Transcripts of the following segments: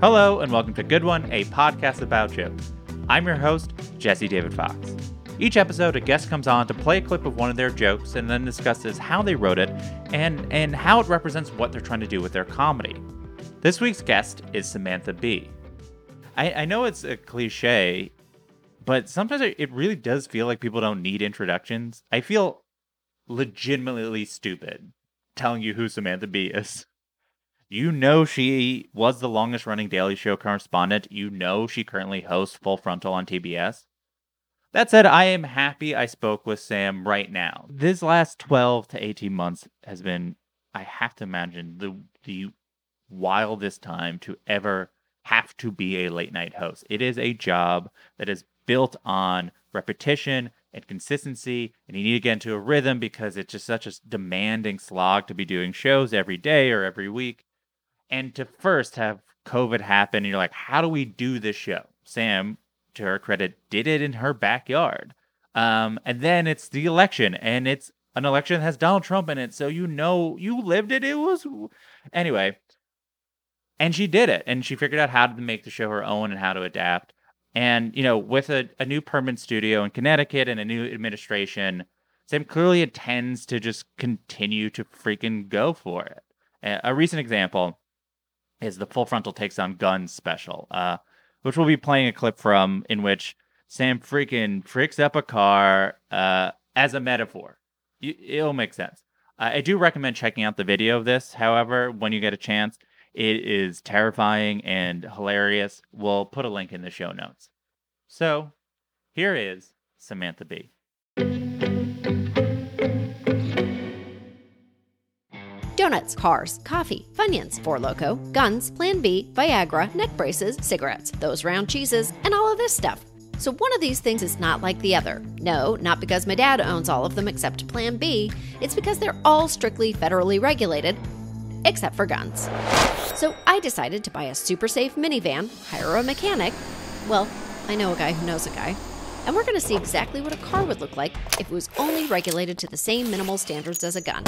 Hello, and welcome to Good One, a podcast about jokes. I'm your host, Jesse David Fox. Each episode, a guest comes on to play a clip of one of their jokes and then discusses how they wrote it and, and how it represents what they're trying to do with their comedy. This week's guest is Samantha Bee. I, I know it's a cliche, but sometimes it really does feel like people don't need introductions. I feel legitimately stupid telling you who Samantha Bee is. You know she was the longest running Daily Show correspondent. You know she currently hosts Full Frontal on TBS. That said, I am happy I spoke with Sam right now. This last 12 to 18 months has been, I have to imagine, the the wildest time to ever have to be a late night host. It is a job that is built on repetition and consistency, and you need to get into a rhythm because it's just such a demanding slog to be doing shows every day or every week and to first have COVID happen, and you're like, how do we do this show? Sam, to her credit, did it in her backyard. Um, and then it's the election, and it's an election that has Donald Trump in it, so you know you lived it. It was anyway, and she did it, and she figured out how to make the show her own and how to adapt. And you know, with a, a new permanent studio in Connecticut and a new administration, Sam clearly intends to just continue to freaking go for it. A recent example is the Full Frontal Takes on Guns special, uh, which we'll be playing a clip from in which Sam freaking freaks up a car uh, as a metaphor. It'll make sense. I do recommend checking out the video of this, however, when you get a chance. It is terrifying and hilarious. We'll put a link in the show notes. So, here is Samantha Bee. Donuts, cars, coffee, Funyuns, Four Loco, guns, Plan B, Viagra, neck braces, cigarettes, those round cheeses, and all of this stuff. So one of these things is not like the other. No, not because my dad owns all of them except Plan B. It's because they're all strictly federally regulated, except for guns. So I decided to buy a super safe minivan, hire a mechanic. Well, I know a guy who knows a guy. And we're to see exactly what a car would look like if it was only regulated to the same minimal standards as a gun.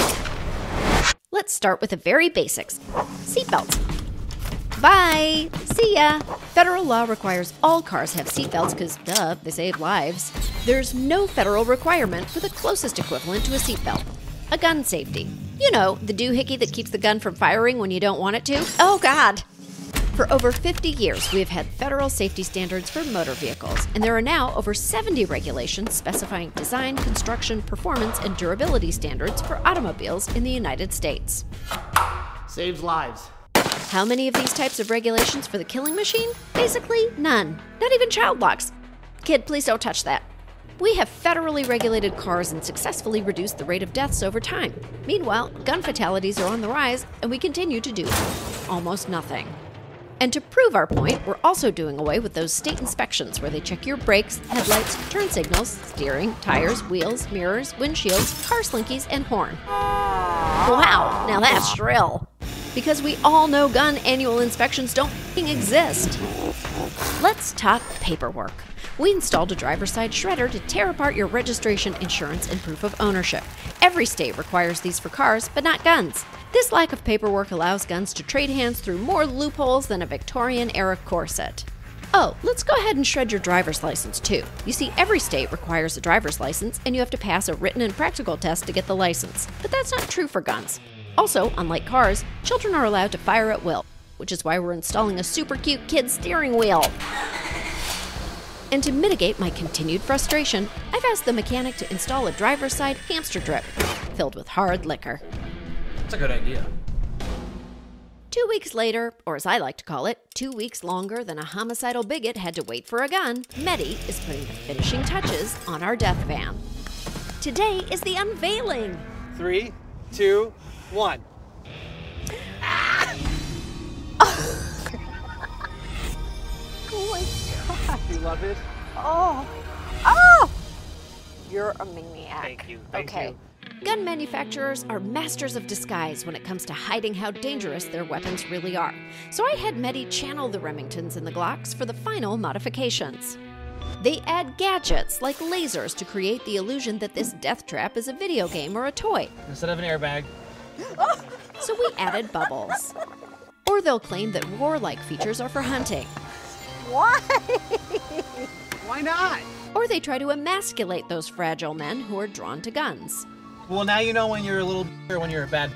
Let's start with the very basics seatbelts. Bye! See ya! Federal law requires all cars have seatbelts because, duh, they save lives. There's no federal requirement for the closest equivalent to a seatbelt a gun safety. You know, the doohickey that keeps the gun from firing when you don't want it to. Oh, God! For over 50 years, we have had federal safety standards for motor vehicles, and there are now over 70 regulations specifying design, construction, performance, and durability standards for automobiles in the United States. Saves lives. How many of these types of regulations for the killing machine? Basically, none. Not even child locks. Kid, please don't touch that. We have federally regulated cars and successfully reduced the rate of deaths over time. Meanwhile, gun fatalities are on the rise, and we continue to do almost nothing. And to prove our point, we're also doing away with those state inspections where they check your brakes, headlights, turn signals, steering, tires, wheels, mirrors, windshields, car slinkies, and horn. Wow, now that's shrill. Because we all know gun annual inspections don't exist. Let's talk paperwork. We installed a driver's side shredder to tear apart your registration, insurance, and proof of ownership. Every state requires these for cars, but not guns. This lack of paperwork allows guns to trade hands through more loopholes than a Victorian era corset. Oh, let's go ahead and shred your driver's license too. You see, every state requires a driver's license, and you have to pass a written and practical test to get the license. But that's not true for guns. Also, unlike cars, children are allowed to fire at will, which is why we're installing a super cute kid steering wheel. And to mitigate my continued frustration, I've asked the mechanic to install a driver's side hamster drip filled with hard liquor. That's a good idea. Two weeks later, or as I like to call it, two weeks longer than a homicidal bigot had to wait for a gun, Medi is putting the finishing touches on our death van. Today is the unveiling. Three, two, one. Ah! Oh my god. You love it? Oh. Oh! You're a maniac. Thank you, thank okay. you. Gun manufacturers are masters of disguise when it comes to hiding how dangerous their weapons really are. So I had Medi channel the Remingtons and the Glocks for the final modifications. They add gadgets like lasers to create the illusion that this death trap is a video game or a toy. Instead of an airbag, oh! So we added bubbles. Or they'll claim that warlike features are for hunting. why Why not? Or they try to emasculate those fragile men who are drawn to guns. Well, now you know when you're a little or when you're a bad,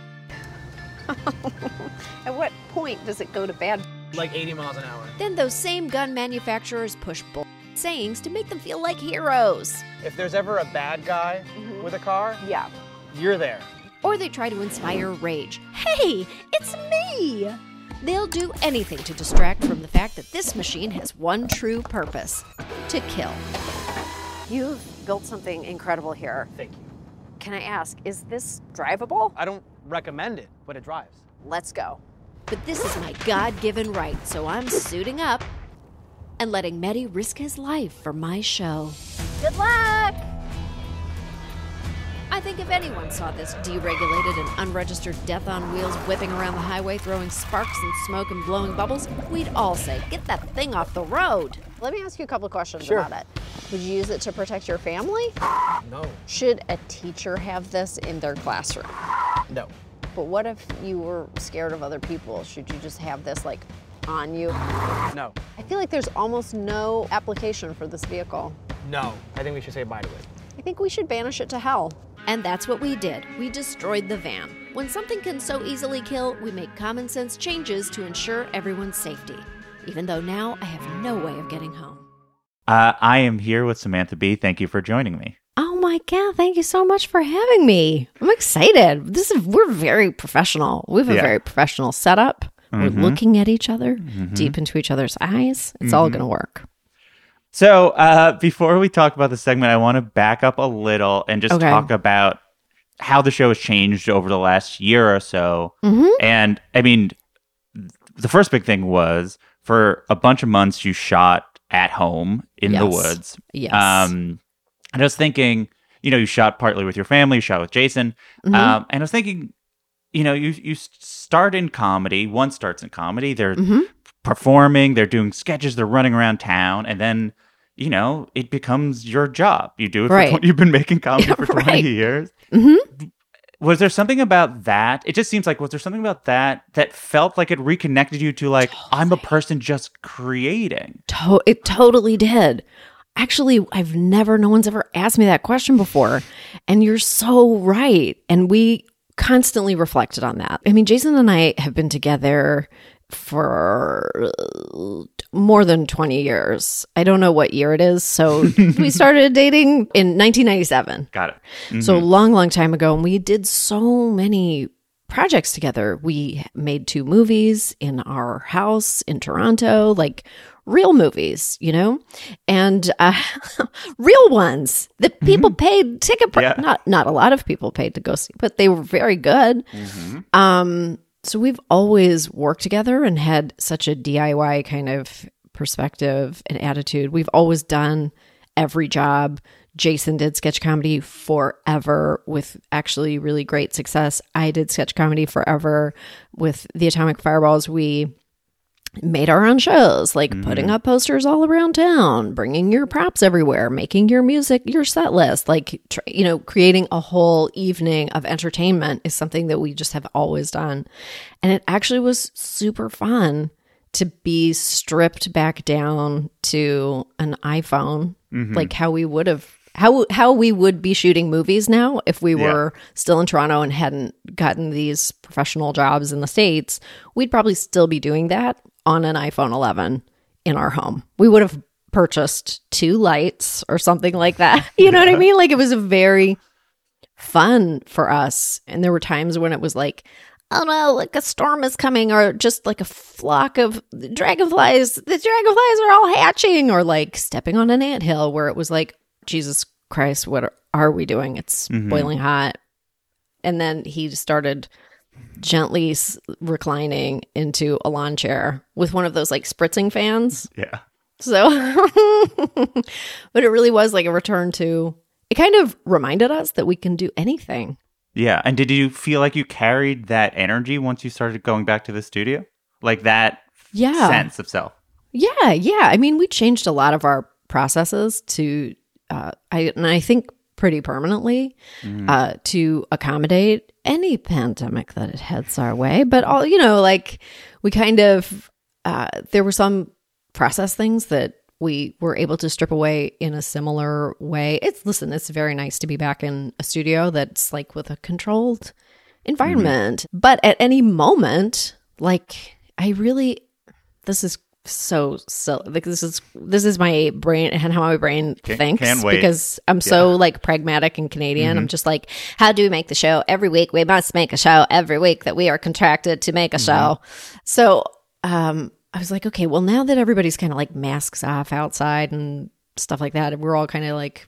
At what point does it go to bad? like 80 miles an hour. Then those same gun manufacturers push bull sayings to make them feel like heroes. If there's ever a bad guy mm-hmm. with a car, Yeah. you're there. Or they try to inspire rage. Hey, it's me! They'll do anything to distract from the fact that this machine has one true purpose to kill. You've built something incredible here. Thank you. Can I ask, is this drivable? I don't recommend it, but it drives. Let's go. But this is my God given right, so I'm suiting up and letting Medi risk his life for my show. Good luck! I think if anyone saw this deregulated and unregistered death on wheels whipping around the highway, throwing sparks and smoke and blowing bubbles, we'd all say, Get that thing off the road! Let me ask you a couple of questions Sure. about it. Would you use it to protect your family? No. Should a teacher have this in their classroom? No. But what if you were scared of other people? Should you just have this like on you? No. I feel like there's almost no application for this vehicle. No. I think we should say bye to it. I think we should banish it to hell. And that's what we did. We destroyed the van. When something can so easily kill, we make common sense changes to ensure everyone's safety. Even though now I have no way of getting home. Uh, I am here with Samantha Bee Thank you for joining me. Oh my god, thank you so much for having me. I'm excited. This is we're very professional. We have a Yeah. very professional setup. We're Mhm. looking at each other, Mhm. deep into each other's eyes. It's all Mhm. gonna work. So, uh, before we talk about the segment, I want to back up a little and just Okay. talk about how the show has changed over the last year or so. Mhm. And I mean, th- the first big thing was for a bunch of months you shot at home in the woods. Yes. Um, and I was thinking, you know, you shot partly with your family, you shot with Jason. Mhm. Um, and I was thinking, you know, you you start in comedy. One starts in comedy. They're Mhm. performing. They're doing sketches. They're running around town, and then you know it becomes your job. You do it. Right. For 20, you've been making comedy for twenty right. years. Mhm. Was there something about that? It just seems like was there something about that that felt like it reconnected you to like I'm a person just creating. To- it totally did. Actually, I've never, no one's ever asked me that question before. And you're so right. And we constantly reflected on that. I mean, Jason and I have been together for uh, more than 20 years. I don't know what year it is. So we started dating in 1997. Got it. So a Mhm. long, long time ago, and we did so many projects together. We made two movies in our house in Toronto, like real movies, you know, and uh, real ones that people paid ticket. Pr- Mm-hmm. Yeah. Not not a lot of people paid to go see, but they were very good. Mhm. Um, so we've always worked together and had such a DIY kind of perspective and attitude. We've always done every job. Jason did sketch comedy forever with actually really great success. I did sketch comedy forever with the Atomic Fireballs. We made our own shows, like Mm-hmm. putting up posters all around town, bringing your props everywhere, making your music your set list, like tr- you know, creating a whole evening of entertainment is something that we just have always done. And it actually was super fun to be stripped back down to an iPhone, like how we would have how how we would be shooting movies now if we Yeah. were still in Toronto and hadn't gotten these professional jobs in the states. We'd probably still be doing that on an iPhone 11 in our home. We would have purchased two lights or something like that. You know what I mean? Like it was a very fun for us. And there were times when it was like, oh no, like a storm is coming, or just like a flock of dragonflies. The dragonflies are all hatching, or like stepping on an anthill where it was like, Jesus Christ, what are, are we doing? It's mm-hmm. boiling hot. And then he started gently reclining into a lawn chair with one of those like spritzing fans. Yeah. So, but it really was like a return to it kind of reminded us that we can do anything. Yeah. And did you feel like you carried that energy once you started going back to the studio? Like that Yeah. sense of self? Yeah. Yeah. I mean, we changed a lot of our processes to, uh, I, and I think pretty permanently uh, to accommodate any pandemic that it heads our way. But all, you know, like we kind of, uh, there were some process things that we were able to strip away in a similar way. It's listen, it's very nice to be back in a studio that's like with a controlled environment. But at any moment, like I really this is so silly. Like this is this is my brain and how my brain thinks can't wait. because I'm so like pragmatic and Canadian. I'm just like, how do we make the show every week? We must make a show every week that we are contracted to make a show. So um I was like, okay, well now that everybody's kind of like masks off outside and stuff like that, we're all kind of like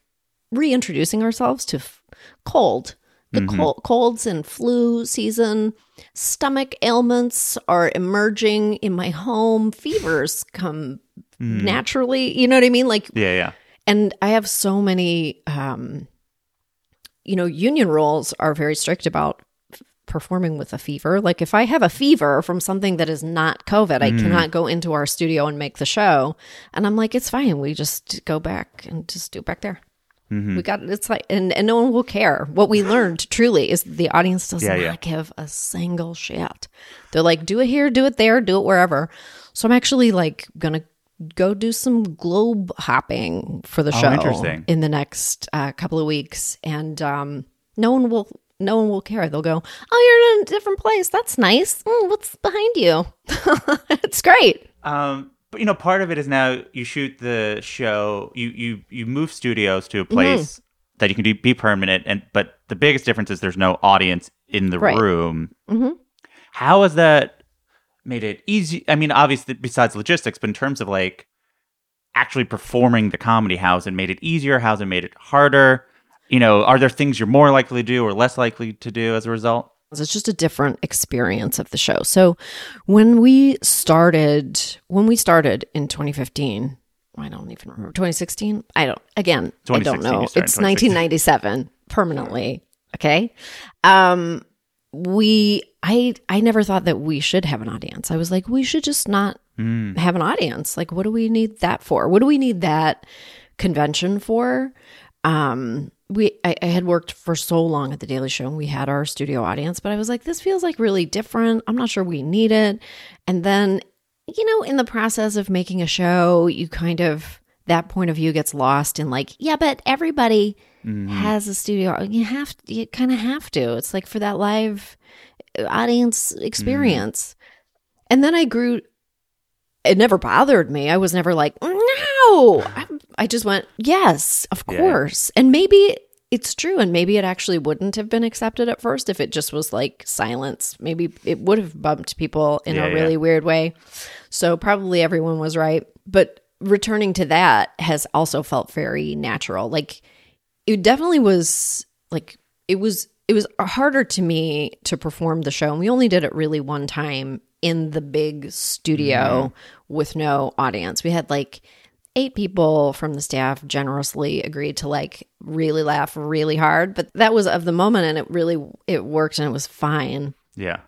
reintroducing ourselves to f- cold. The mm-hmm. col- colds and flu season, stomach ailments are emerging in my home. Fevers come mm. naturally. You know what I mean? Like, Yeah. Yeah. and I have so many, um, you know, union rules are very strict about f- performing with a fever. Like, if I have a fever from something that is not COVID, I mm. cannot go into our studio and make the show. And I'm like, it's fine. We just go back and just do it back there. We got it's like, and, and no one will care. What we learned truly is the audience does Yeah, not yeah. give a single shit. They're like, do it here, do it there, do it wherever. So I'm actually like gonna go do some globe hopping for the Oh, show in the next uh, couple of weeks, and um, no one will. No one will care. They'll go, "Oh, you're in a different place. That's nice. Mm, what's behind you? it's great." Um, but you know, part of it is now you shoot the show, you you you move studios to a place that you can do, be permanent, and but the biggest difference is there's no audience in the Right. room. Mhm. How has that made it easy? I mean, obviously, besides logistics, but in terms of like actually performing the comedy, how's it made it easier? How's it made it harder? You know, are there things you're more likely to do or less likely to do as a result? It's just a different experience of the show. So when we started, when we started in 2015, I don't even remember 2016. I don't. Again, I don't know. you started in It's 1997 permanently. Okay. Um, we, I, I never thought that we should have an audience. I was like, we should just not have an audience. Like, what do we need that for? What do we need that convention for? um we I, I had worked for so long at the daily show and we had our studio audience but i was like this feels like really different i'm not sure we need it and then you know in the process of making a show you kind of that point of view gets lost in like yeah but everybody mm-hmm. has a studio you have you kind of have to it's like for that live uh, audience experience and then i grew it never bothered me. I was never like, no. I, I just went, yes, of Yeah. course. And maybe it's true. And maybe it actually wouldn't have been accepted at first if it just was like silence. Maybe it would have bumped people in Yeah, a yeah. really weird way. So probably everyone was right. But returning to that has also felt very natural. Like it definitely was like it was it was harder to me to perform the show and we only did it really one time in the big studio mm-hmm. with no audience we had like eight people from the staff generously agreed to like really laugh really hard but that was of the moment and it really it worked and it was fine Yeah.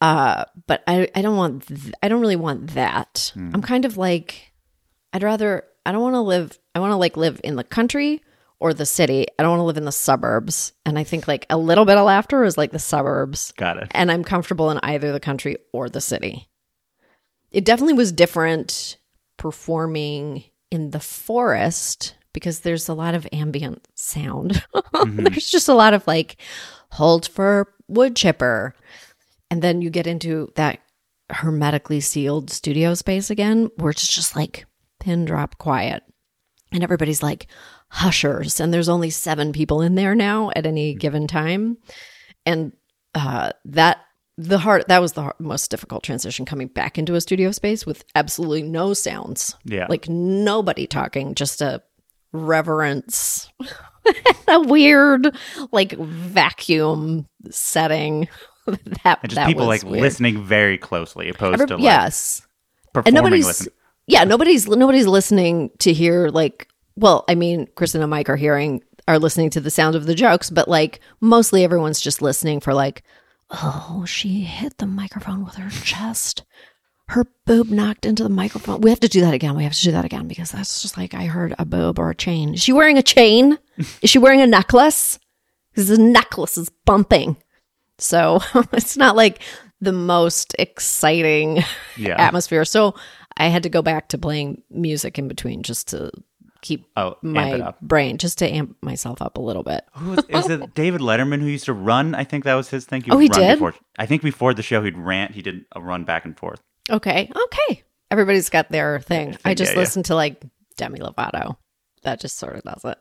Uh, but I, I don't want, th- I don't really want that. I'm kind of like, I'd rather, I don't want to live, I want to like live in the country or the city. I don't want to live in the suburbs. And I think like a little bit of laughter is like the suburbs. Got it. And I'm comfortable in either the country or the city. It definitely was different performing in the forest because there's a lot of ambient sound. there's just a lot of like, hold for wood chipper. And then you get into that hermetically sealed studio space again where it's just like pin drop quiet. And everybody's like hushers. And there's only seven people in there now at any given time. And uh, that the hard that was the hard, most difficult transition coming back into a studio space with absolutely no sounds Yeah. like nobody talking just a reverence a weird like vacuum setting that And just that people was like weird. listening very closely opposed Every- to like yes and performing nobody's listening. yeah nobody's nobody's listening to hear like well i mean kristen and mike are hearing are listening to the sound of the jokes but like mostly everyone's just listening for like oh she hit the microphone with her chest. Her boob knocked into the microphone. We have to do that again. We have to do that again because that's just like i heard a boob or a chain. Is she wearing a chain? Is she wearing a necklace? Because the necklace is bumping. So it's not like the most exciting Yeah. atmosphere. So I had to go back to playing music in between just to keep Oh, my brain, just to amp myself up a little bit. Who was, is it David Letterman who used to run? I think that was his thing. Oh, he run did? Before, I think before the show he'd rant. He did a run back and forth. Okay, okay. Everybody's got their thing. I thing, just yeah, yeah. to like Demi Lovato. That just sort of does it.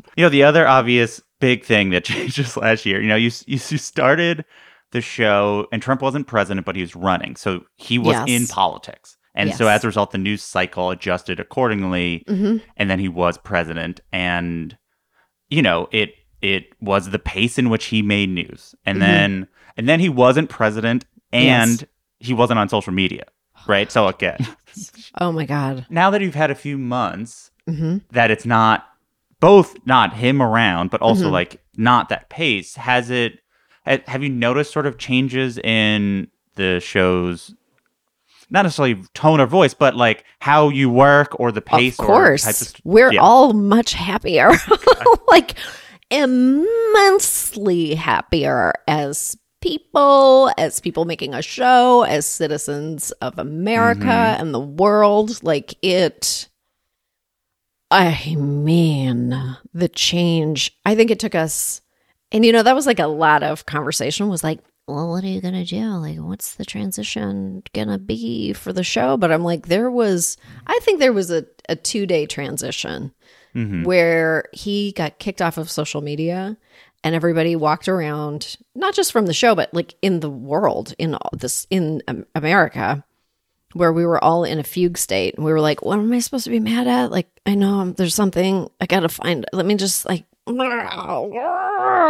You know, the other obvious big thing that changed just last year. You know, you you started the show, and Trump wasn't president, but he was running, so he was Yes. in politics, and so as a result, the news cycle adjusted accordingly, Mhm. and then he was president, and you know, it it was the pace in which he made news, and Mhm. then and then he wasn't president, and Yes. he wasn't on social media, right? So again, oh my god. now that you've had a few months hmm that it's not both not him around but also Mhm. like not that pace has it ha- have you noticed sort of changes in the show's not necessarily tone or voice but like how you work or the pace of or course, st- we're Yeah. all much happier. like immensely happier as people, as people making a show, as citizens of America Mhm. and the world. Like it. I mean, the change. I think it took us, and you know, that was like a lot of conversation. Was like, well, what are you gonna do? Like, what's the transition gonna be for the show? But I'm like, there was, I think there was a, a two day transition Mhm. where he got kicked off of social media and everybody walked around not just from the show but like in the world in all this in america where we were all in a fugue state and we were like what am i supposed to be mad at like i know I'm- there's something i gotta find let me just like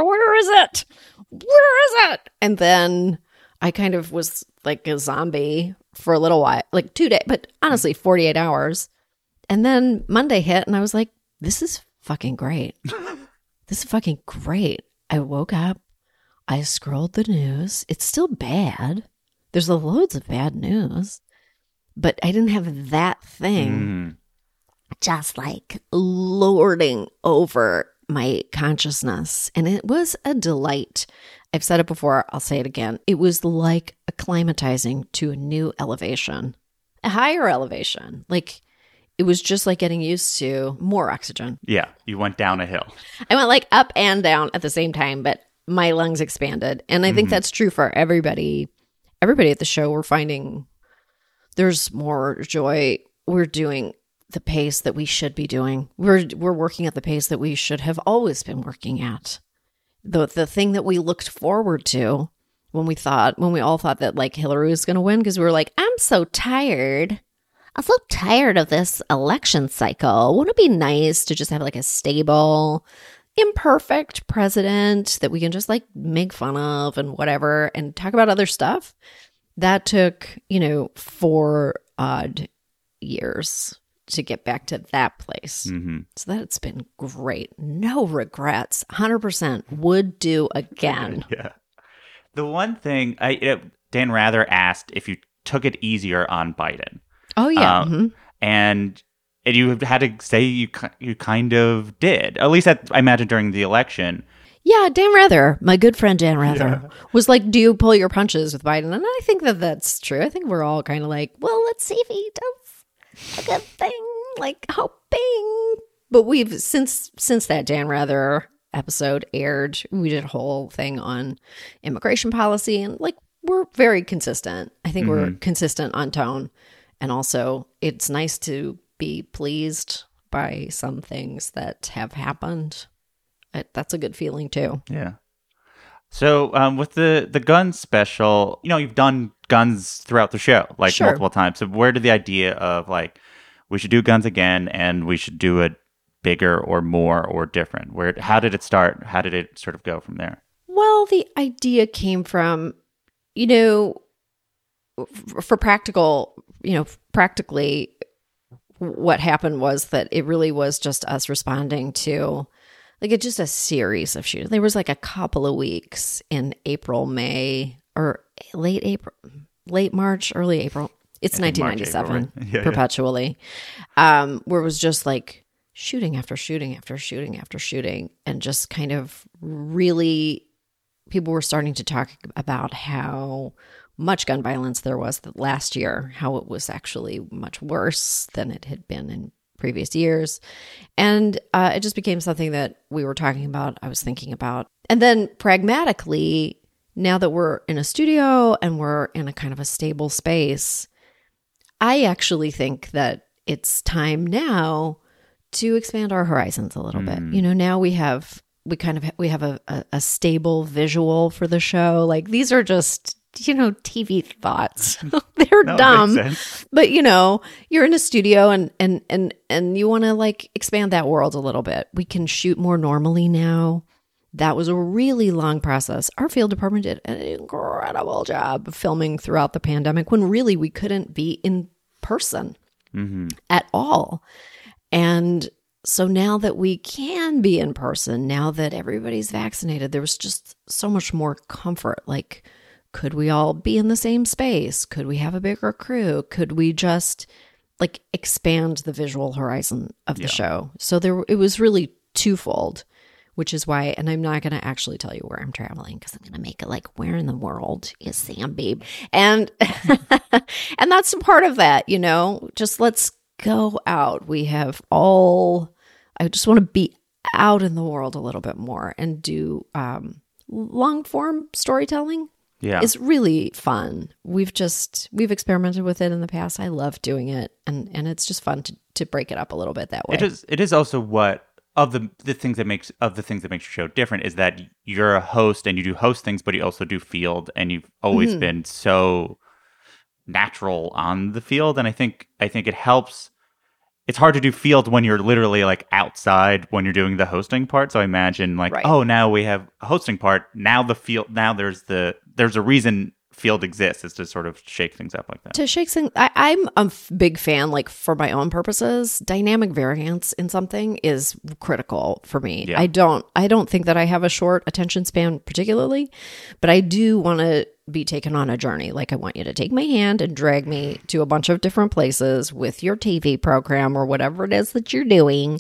where is it where is it and then i kind of was like a zombie for a little while like two days but honestly 48 hours and then Monday hit, and I was like, this is fucking great. this is fucking great. I woke up, I scrolled the news. It's still bad. There's a loads of bad news, but I didn't have that thing Mm. just like lording over my consciousness. And it was a delight. I've said it before, I'll say it again. It was like acclimatizing to a new elevation, a higher elevation. Like it was just like getting used to more oxygen. yeah you went down a hill I went like up and down at the same time, but my lungs expanded. And I think Mhm. that's true for everybody. Everybody at the show, we're finding there's more joy. We're doing the pace that we should be doing. We're we're working at the pace that we should have always been working at. The the thing that we looked forward to when we thought when we all thought that like Hillary was going to win because we were like, I'm so tired. I'm so tired of this election cycle. Wouldn't it be nice to just have like a stable, imperfect president that we can just like make fun of and whatever and talk about other stuff? That took, you know, four odd years to get back to that place. hmm So that's been great. No regrets. 100% would do again. Yeah. The one thing I it, Dan Rather asked if you took it easier on Biden. Oh yeah. Um, mhm. and and you had to say you you kind of did at least I imagine during the election. Yeah, Dan Rather, my good friend Dan Rather, was like, "Do you pull your punches with Biden?" And I think that that's true. I think we're all kind of like, "Well, let's see if he does a good thing," like hoping. But we've since since that Dan Rather episode aired, we did a whole thing on immigration policy, and like we're very consistent. I think we're consistent on tone, and also it's nice to be pleased by some things that have happened. It, that's a good feeling too. Yeah. So um, with the the gun special, you know, you've done guns throughout the show like Sure. multiple times. So where did the idea of like we should do guns again and we should do it bigger or more or different? Where how did it start? How did it sort of go from there? Well, the idea came from, you know, f- for practical, you know, practically, what happened was that it really was just us responding to like it's just a series of shootings. There was like a couple of weeks in April, May, or late April, late March, early April. It's March, April, 1997 right? Yeah, yeah. perpetually, um, where it was just like shooting after shooting after shooting after shooting, and just kind of really people were starting to talk about how much gun violence there was last year, how it was actually much worse than it had been in previous years. And uh, it just became something that we were talking about, I was thinking about. And then pragmatically, now that we're in a studio and we're in a kind of a stable space, I actually think that it's time now to expand our horizons a little bit. You know, now we have we kind of we have a, a, a stable visual for the show. Like these are just you know TV thoughts. They're No, dumb, but you know you're in a studio and and and and you want to like expand that world a little bit. We can shoot more normally now. That was a really long process. Our field department did an incredible job filming throughout the pandemic when really we couldn't be in person Mm-hmm. at all. And so now that we can be in person, now that everybody's vaccinated, there was just so much more comfort. Like, could we all be in the same space? Could we have a bigger crew? Could we just like expand the visual horizon of the Yeah. show? So there, it was really twofold, which is why, and I'm not going to actually tell you where I'm traveling because I'm going to make it like, where in the world is Sam, babe? And, and that's a part of that, you know, just let's go out. We have all, I just want to be out in the world a little bit more and do um, long form storytelling. Yeah. It's really fun. We've just we've experimented with it in the past. I love doing it, and and it's just fun to to break it up a little bit that way. It is. It is also what of the the things that makes of the things that makes your show different is that you're a host and you do host things, but you also do field, and you've always Mhm. been so natural on the field, and I think I think it helps. It's hard to do field when you're literally like outside when you're doing the hosting part. So I imagine like, Right. oh, now we have a hosting part. Now the field. Now there's the there's a reason field exists is to sort of shake things up like that. to shake things I, i'm a big fan like for my own purposes dynamic variance in something is critical for me. Yeah. i don't i don't think that i have a short attention span particularly but i do want to be taken on a journey. Like i want you to take my hand and drag me to a bunch of different places with your tv program or whatever it is that you're doing.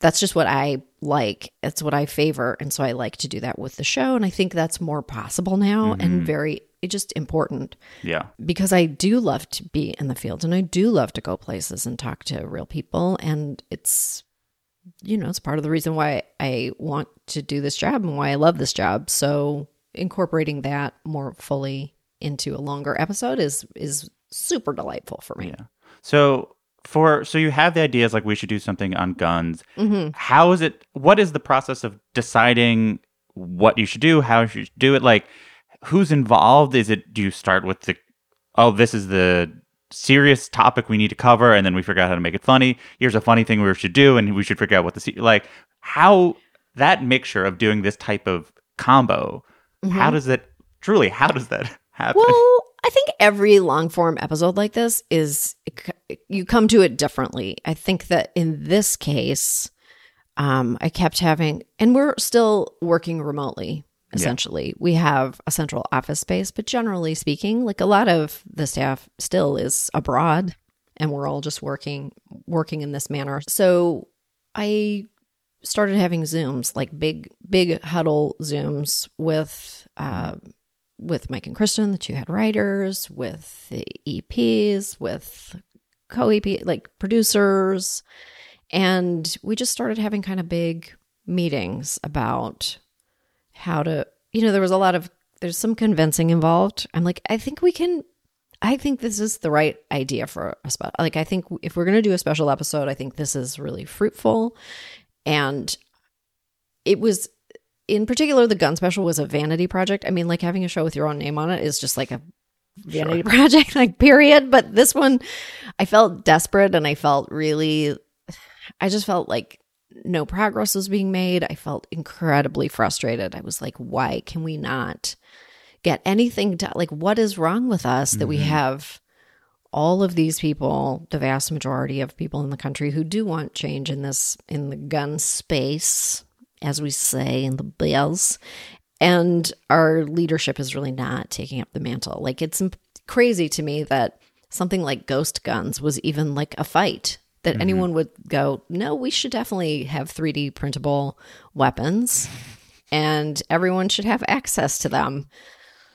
That's just what i like. It's what i favor. And so i like to do that with the show. And i think that's more possible now and mm-hmm. very just important yeah. because I do love to be in the field and I do love to go places and talk to real people. And it's, you know, it's part of the reason why I want to do this job and why I love this job. So incorporating that more fully into a longer episode is is super delightful for me. Yeah. So for so you have the ideas like we should do something on guns. hmm How is it? What is the process of deciding what you should do? How you should do it? Like, who's involved? Is it? Do you start with the? Oh, this is the serious topic we need to cover, and then we figure out how to make it funny. Here's a funny thing we should do, and we should figure out what the like how that mixture of doing this type of combo. How does it truly? How does that happen? Well, I think every long form episode like this is you come to it differently. I think that in this case, um, I kept having, and we're still working remotely essentially. We have a central office space, but generally speaking, like a lot of the staff still is abroad and we're all just working working in this manner. So I started having Zooms, like big big huddle Zooms with uh, with Mike and Kristen, the two head writers, with the EPs, with co EP like producers, and we just started having kind of big meetings about how to you know there was a lot of there's some convincing involved. I'm like i think we can i think this is the right idea for a spot. Like i think if we're going to do a special episode i think this is really fruitful. And it was in particular the gun special was a vanity project. I mean like having a show with your own name on it is just like a vanity project like period. But this one i felt desperate and i felt really i just felt like no progress was being made. I felt incredibly frustrated. I was like, why can we not get anything done? Like, what is wrong with us that we mm-hmm. have all of these people, the vast majority of people in the country who do want change in this, in the gun space, as we say in the bills, and our leadership is really not taking up the mantle. Like, it's crazy to me that something like ghost guns was even like a fight that mm-hmm. anyone would go, no, we should definitely have 3D printable weapons and everyone should have access to them.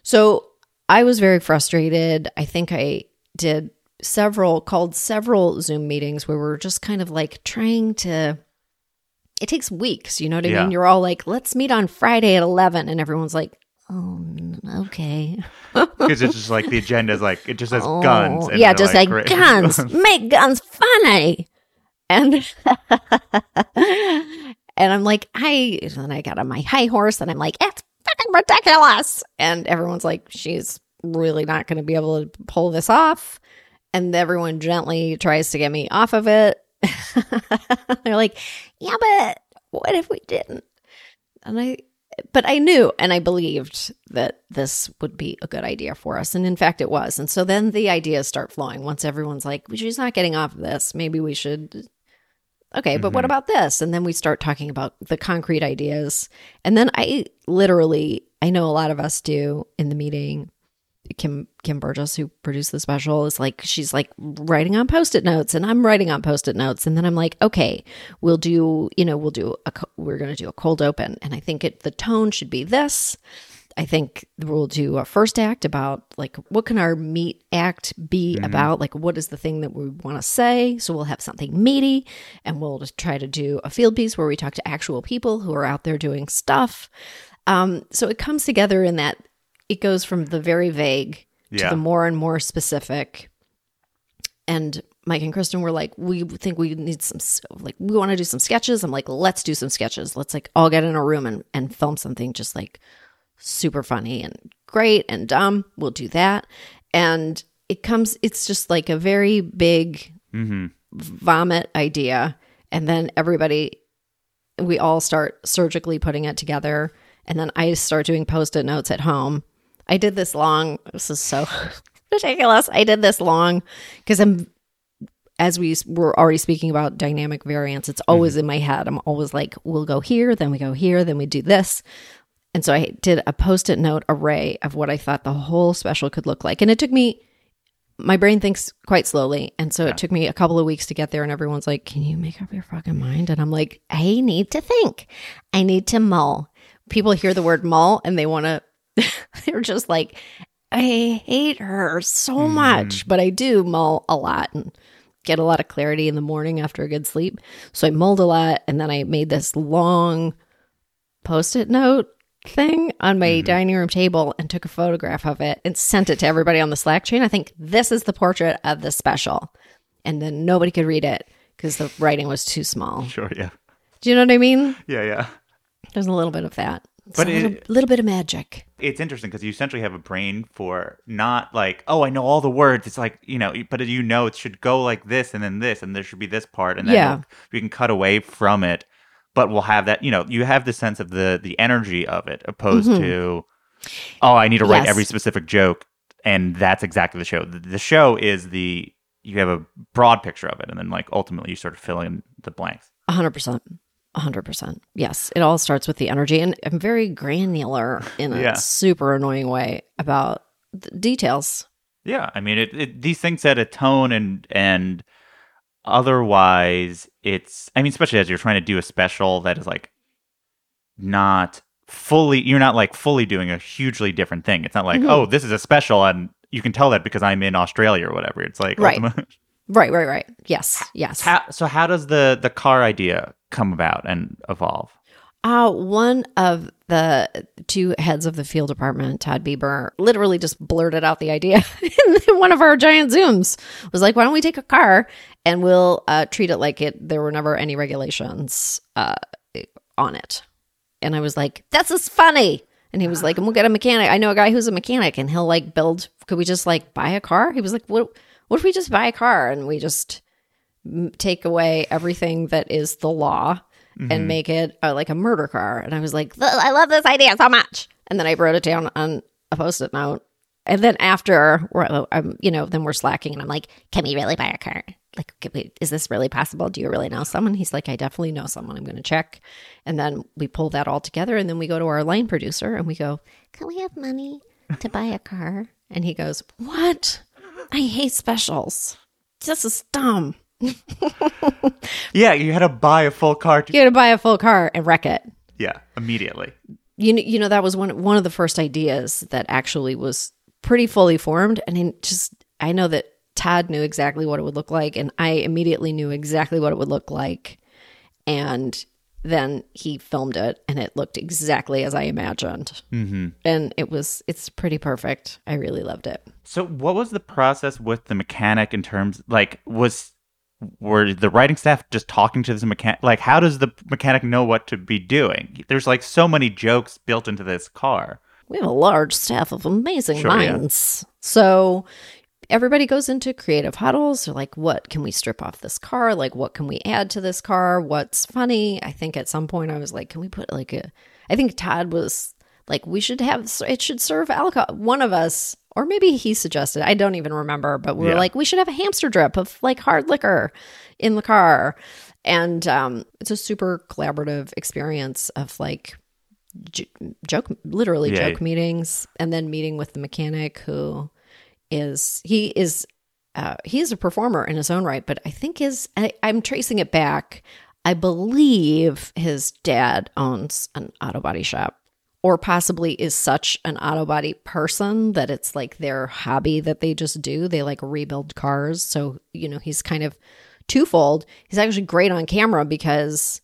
So I was very frustrated. I think I did several, called several Zoom meetings where we're just kind of like trying to. It takes weeks, you know what I Yeah. mean? You're all like, let's meet on Friday at 11. And everyone's like, oh, okay. Because it's just like the agenda is like it just says Oh, guns. and yeah, just like, great. guns, make guns funny. And and I'm like, I and I got on my high horse and I'm like, it's fucking ridiculous. And everyone's like, she's really not going to be able to pull this off. And everyone gently tries to get me off of it. They're like, yeah, but what if we didn't? And I, but I knew and I believed that this would be a good idea for us. And in fact, it was. And so then the ideas start flowing. Once everyone's like, she's not getting off of this, maybe we should. Okay, but what mm-hmm. about this? And then we start talking about the concrete ideas. And then I literally, I know a lot of us do in the meeting. Kim Kim Burgess, who produced the special, is like she's like writing on post-it notes, and I'm writing on post-it notes, and then I'm like, okay, we'll do, you know, we'll do a, we're going to do a cold open, and I think it the tone should be this. I think we'll do a first act about like what can our meat act be about? Like what is the thing that we want to say? So we'll have something meaty, and we'll just try to do a field piece where we talk to actual people who are out there doing stuff. Um, so it comes together in that it goes from the very vague to the more and more specific. And Mike and Kristen were like, we think we need some, like, we want to do some sketches. I'm like, let's do some sketches. Let's like all get in a room and, and film something just like super funny and great and dumb. We'll do that. And it comes, it's just like a very big Mm-hmm. vomit idea. And then everybody, we all start surgically putting it together. And then I start doing post it notes at home. I did this long, this is so ridiculous. I did this long because I'm, as we were already speaking about dynamic variance, it's always mm-hmm. in my head. I'm always like, we'll go here, then we go here, then we do this. And so I did a post it note array of what I thought the whole special could look like. And it took me, my brain thinks quite slowly. And so it took me a couple of weeks to get there. And everyone's like, can you make up your fucking mind? And I'm like, I need to think. I need to mull. People hear the word mull and they want to, they're just like, I hate her so much. Mm. But I do mull a lot and get a lot of clarity in the morning after a good sleep. So I mulled a lot. And then I made this long post it note thing on my mm-hmm. dining room table and took a photograph of it and sent it to everybody on the Slack chain. I think this is the portrait of the special. And then nobody could read it because the writing was too small. Sure, yeah. Do you know what I mean? Yeah, yeah. There's a little bit of that. It's But a little, it- little bit of magic. It's interesting because you essentially have a brain for not like, oh, I know all the words. It's like, you know, but you know it should go like this and then this and there should be this part and then Yeah. we can cut away from it. But we'll have that, you know, you have the sense of the the energy of it opposed mm-hmm. to, oh, I need to write Yes. every specific joke, and that's exactly the show. The, the show is the you have a broad picture of it, and then like ultimately you sort of fill in the blanks. A hundred percent. 100%. Yes. It all starts with the energy. And I'm very granular in a Yeah. super annoying way about the details. Yeah, I mean, it, it, these things set a tone, and and otherwise, it's. I mean, especially as you're trying to do a special that is like not fully. You're not like fully doing a hugely different thing. It's not like, Mhm. oh, this is a special, and you can tell that because I'm in Australia or whatever. It's like, Right. ultimate- Right, right, right. Yes, yes. how, so how does the the car idea come about and evolve? Uh, one of the two heads of the field department, Todd Bieber, literally just blurted out the idea in one of our giant Zooms. Was like, why don't we take a car and we'll uh, treat it like it there were never any regulations uh, on it. And I was like, that's just funny. And he was like, and we'll get a mechanic. I know a guy who's a mechanic and he'll like build, could we just like buy a car? He was like, what, what if we just buy a car and we just m- take away everything that is the law and make it uh, like a murder car. And I was like, I love this idea so much. And then I wrote it down on a post-it note. And then after, we're, um, you know, then we're slacking, and I'm like, "Can we really buy a car? Like, we, is this really possible? Do you really know someone?" He's like, "I definitely know someone. I'm going to check." And then we pull that all together, and then we go to our line producer, and we go, "Can we have money to buy a car?" And he goes, "What? I hate specials. This is dumb. Yeah, you had to buy a full car. To, You had to buy a full car and wreck it." yeah, immediately. you know, you know that was one one of the first ideas that actually was pretty fully formed and it just I know that Todd knew exactly what it would look like and I immediately knew exactly what it would look like and then he filmed it and it looked exactly as I imagined. Mm-hmm. And it was it's pretty perfect. I really loved it. So, what was the process with the mechanic in terms like was were the writing staff just talking to this mechanic? Like, how does the mechanic know what to be doing? There's like so many jokes built into this car. We have a large staff of amazing Sure, yeah. minds. So everybody goes into creative huddles. They're like, what can we strip off this car? Like, what can we add to this car? What's funny? I think at some point I was like, can we put like a, I think Todd was like, we should have, it should serve alcohol. One of us, or maybe he suggested, I don't even remember, but we were like, we should have a hamster drip of like hard liquor in the car. And um, it's a super collaborative experience of like j- joke, literally Yeah. joke meetings, and then meeting with the mechanic who is he is uh, he is a performer in his own right, but I think his I, I'm tracing it back. I believe his dad owns an auto body shop, or possibly is such an auto body person that it's like their hobby that they just do. They like rebuild cars, so you know he's kind of twofold. He's actually great on camera because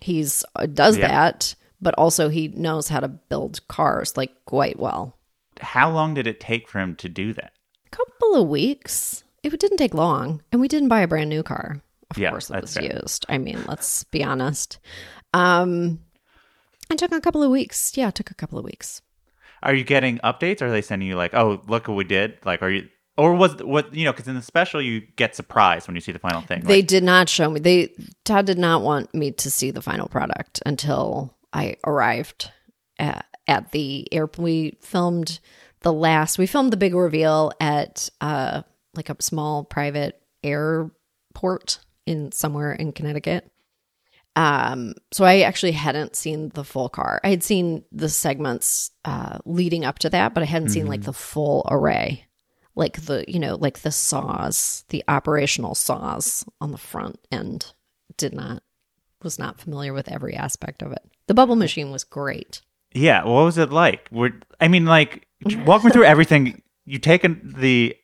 he's uh, does Yeah. that, but also he knows how to build cars like quite well. How long did it take for him to do that? A couple of weeks. It didn't take long, and we didn't buy a brand new car. Of Yeah, course, it was fair. used. I mean, let's be honest. Um, it took a couple of weeks. Yeah, it took a couple of weeks. Are you getting updates? Are they sending you like, oh, look what we did? Like, are you, or was what you know? Because in the special, you get surprised when you see the final thing. They Like, did not show me. They Todd did not want me to see the final product until I arrived at, at the air. We filmed the last. We filmed the big reveal at uh like a small private airport in somewhere in Connecticut. Um, so I actually hadn't seen the full car. I had seen the segments uh, leading up to that, but I hadn't seen like the full array, like the you know like the saws, the operational saws on the front end. Did not was not familiar with every aspect of it. The bubble machine was great. Yeah. What was it like? Were, I mean, like, walk me through everything. You taken the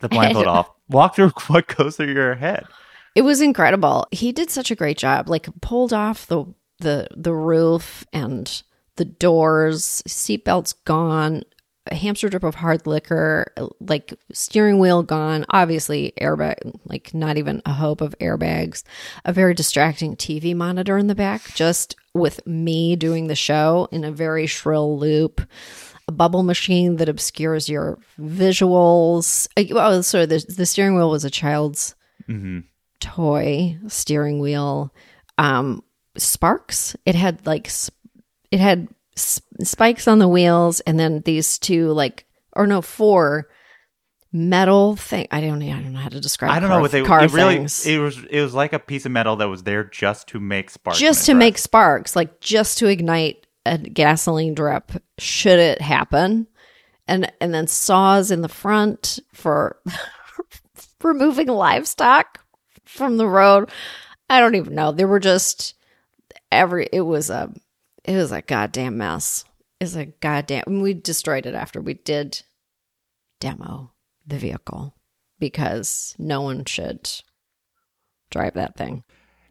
the blindfold off. Walk through what goes through your head. It was incredible. He did such a great job. Like pulled off the the the roof and the doors, seatbelts gone, a hamster drip of hard liquor, like steering wheel gone, obviously airbag, like not even a hope of airbags, a very distracting TV monitor in the back, just with me doing the show in a very shrill loop. A bubble machine that obscures your visuals. Uh, Well, sorry, the, the steering wheel was a child's toy steering wheel um sparks it had like it had s- spikes on the wheels and then these two like or no four metal thing. I don't, I don't know how to describe. I don't car, know what they car it really things. it was it was like a piece of metal that was there just to make sparks. just to make sparks, like just to ignite a gasoline drip, should it happen, and and then saws in the front for removing livestock from the road. I don't even know. There were just every. It was a. It was a goddamn mess. It's a goddamn. We destroyed it after we did demo the vehicle because no one should drive that thing.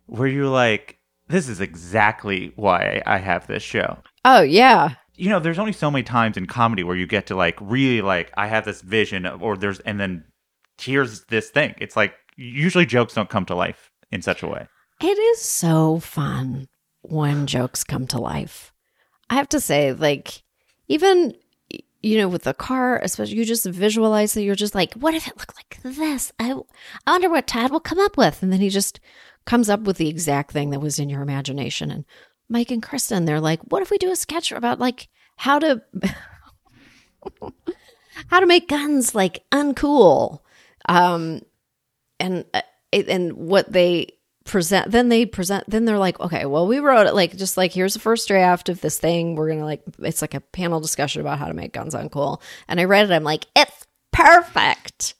Were you like, this is exactly why I have this show? Oh yeah, you know, there's only so many times in comedy where you get to like really like I have this vision of- or there's and then here's this thing. It's like usually jokes don't come to life in such a way. It is so fun when jokes come to life. I have to say, like, even, you know, with the car, especially, you just visualize that you're just like, what if it looked like this? I, I wonder what Todd will come up with. And then he just comes up with the exact thing that was in your imagination. And Mike and Kristen, they're like, what if we do a sketch about like how to, how to make guns like uncool? Um, and uh, and what they present then they present then they're like okay well we wrote it like just like here's the first draft of this thing. We're gonna like it's like a panel discussion about how to make guns uncool and i read it i'm like it's perfect.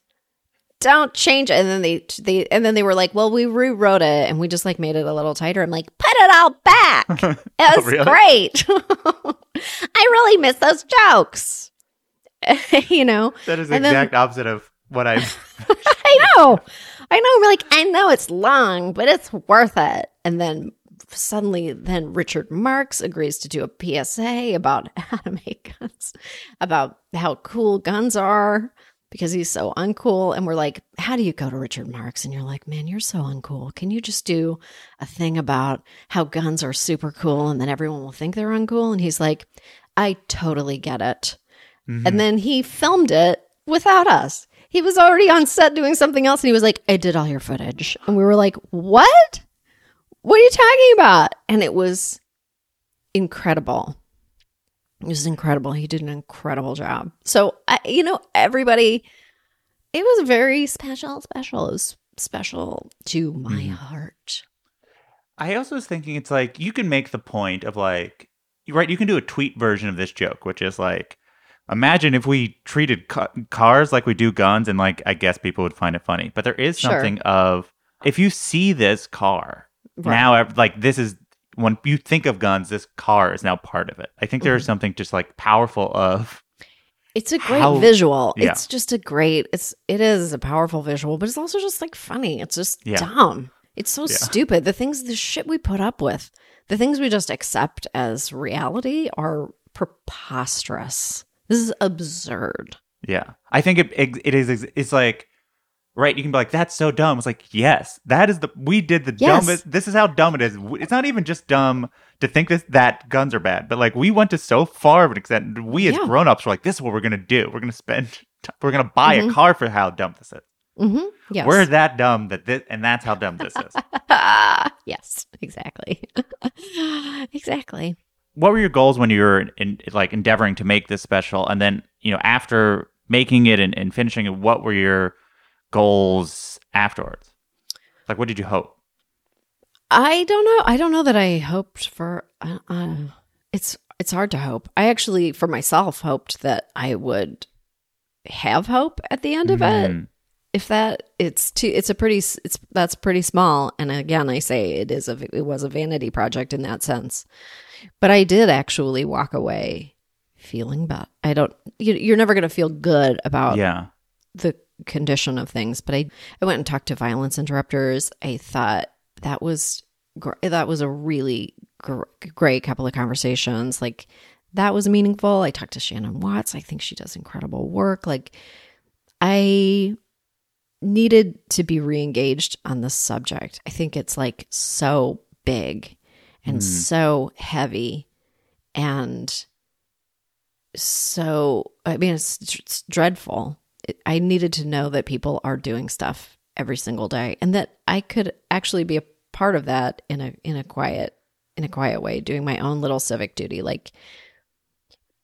Don't change it. And then they they and then they were like well we rewrote it and we just like made it a little tighter. I'm like put it all back. It was oh, really? great. I really miss those jokes. You know? That is the And then- exact opposite of what I I know. I know. We're like, I know it's long, but it's worth it. And then suddenly, then Richard Marx agrees to do a PSA about how to make guns, about how cool guns are because he's so uncool. And we're like, how do you go to Richard Marx? And you're like, man, you're so uncool. Can you just do a thing about how guns are super cool and then everyone will think they're uncool? And he's like, I totally get it. And mm-hmm. then he filmed it without us. He was already on set doing something else and he was like, I did all your footage. And we were like, What? What are you talking about? And it was incredible. It was incredible. He did an incredible job. So, I, you know, everybody, it was very special, special. It was special to my mm-hmm. heart. I also was thinking it's like you can make the point of like right you can do a tweet version of this joke which is like imagine if we treated ca- cars like we do guns and like I guess people would find it funny but there is Sure. something of if you see this car Right. now like this is when you think of guns this car is now part of it. I think Mm-hmm. there is something just like powerful of It's a great How- visual. yeah. It's just a great. It's it is a powerful visual, but it's also just like funny. It's just Yeah. dumb. It's so Yeah. stupid. The things, the shit we put up with, the things we just accept as reality are preposterous. This is absurd. Yeah, I think it it, it is. It's like right. You can be like, "That's so dumb." It's like, yes, that is the we did the Yes. dumbest. This is how dumb it is. It's not even just dumb to think this that guns are bad, but like we went to so far of an extent. We as Yeah. grown ups were like, "This is what we're gonna do. We're gonna spend. We're gonna buy a Mhm. car for how dumb this is. Mm-hmm. Yes. We're that dumb that this, and that's how dumb this is." yes, exactly. exactly. What were your goals when you were in, like endeavoring to make this special and then you know after making it and, and finishing it what were your goals afterwards like what did you hope I don't know. I don't know that I hoped for. Uh, uh, it's it's hard to hope. I actually, for myself, hoped that I would have hope at the end of it. Mm. If that it's too, it's a pretty, it's that's pretty small. And again, I say it is a, it was a vanity project in that sense. But I did actually walk away feeling bad. I don't. You, you're never going to feel good about yeah the condition of things. But I, I went and talked to violence interrupters. I thought that was that was a really gr- great couple of conversations. Like that was meaningful. I talked to Shannon Watts. I think she does incredible work. Like I needed to be re-engaged on this subject. I think it's like so big and hmm. so heavy and so I mean it's, it's dreadful. It, I needed to know that people are doing stuff every single day and that I could actually be a part of that in a in a quiet in a quiet way doing my own little civic duty like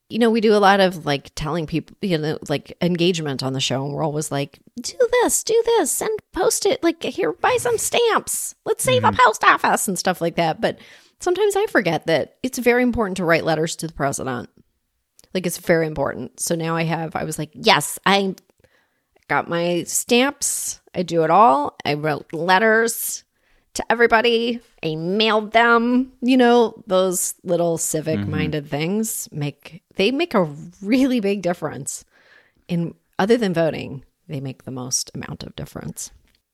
you know, we do a lot of like telling people, you know, like engagement on the show. And we're always like, do this, do this, send, post it. Like, here, buy some stamps. Let's save a post mm-hmm. office and stuff like that. But sometimes I forget that it's very important to write letters to the president. Like, it's very important. So now I have, I was like, yes, I got my stamps. I do it all. I wrote letters to everybody. I mailed them. You know, those little civic mm-hmm. minded things make they make a really big difference. In other than voting, they make the most amount of difference.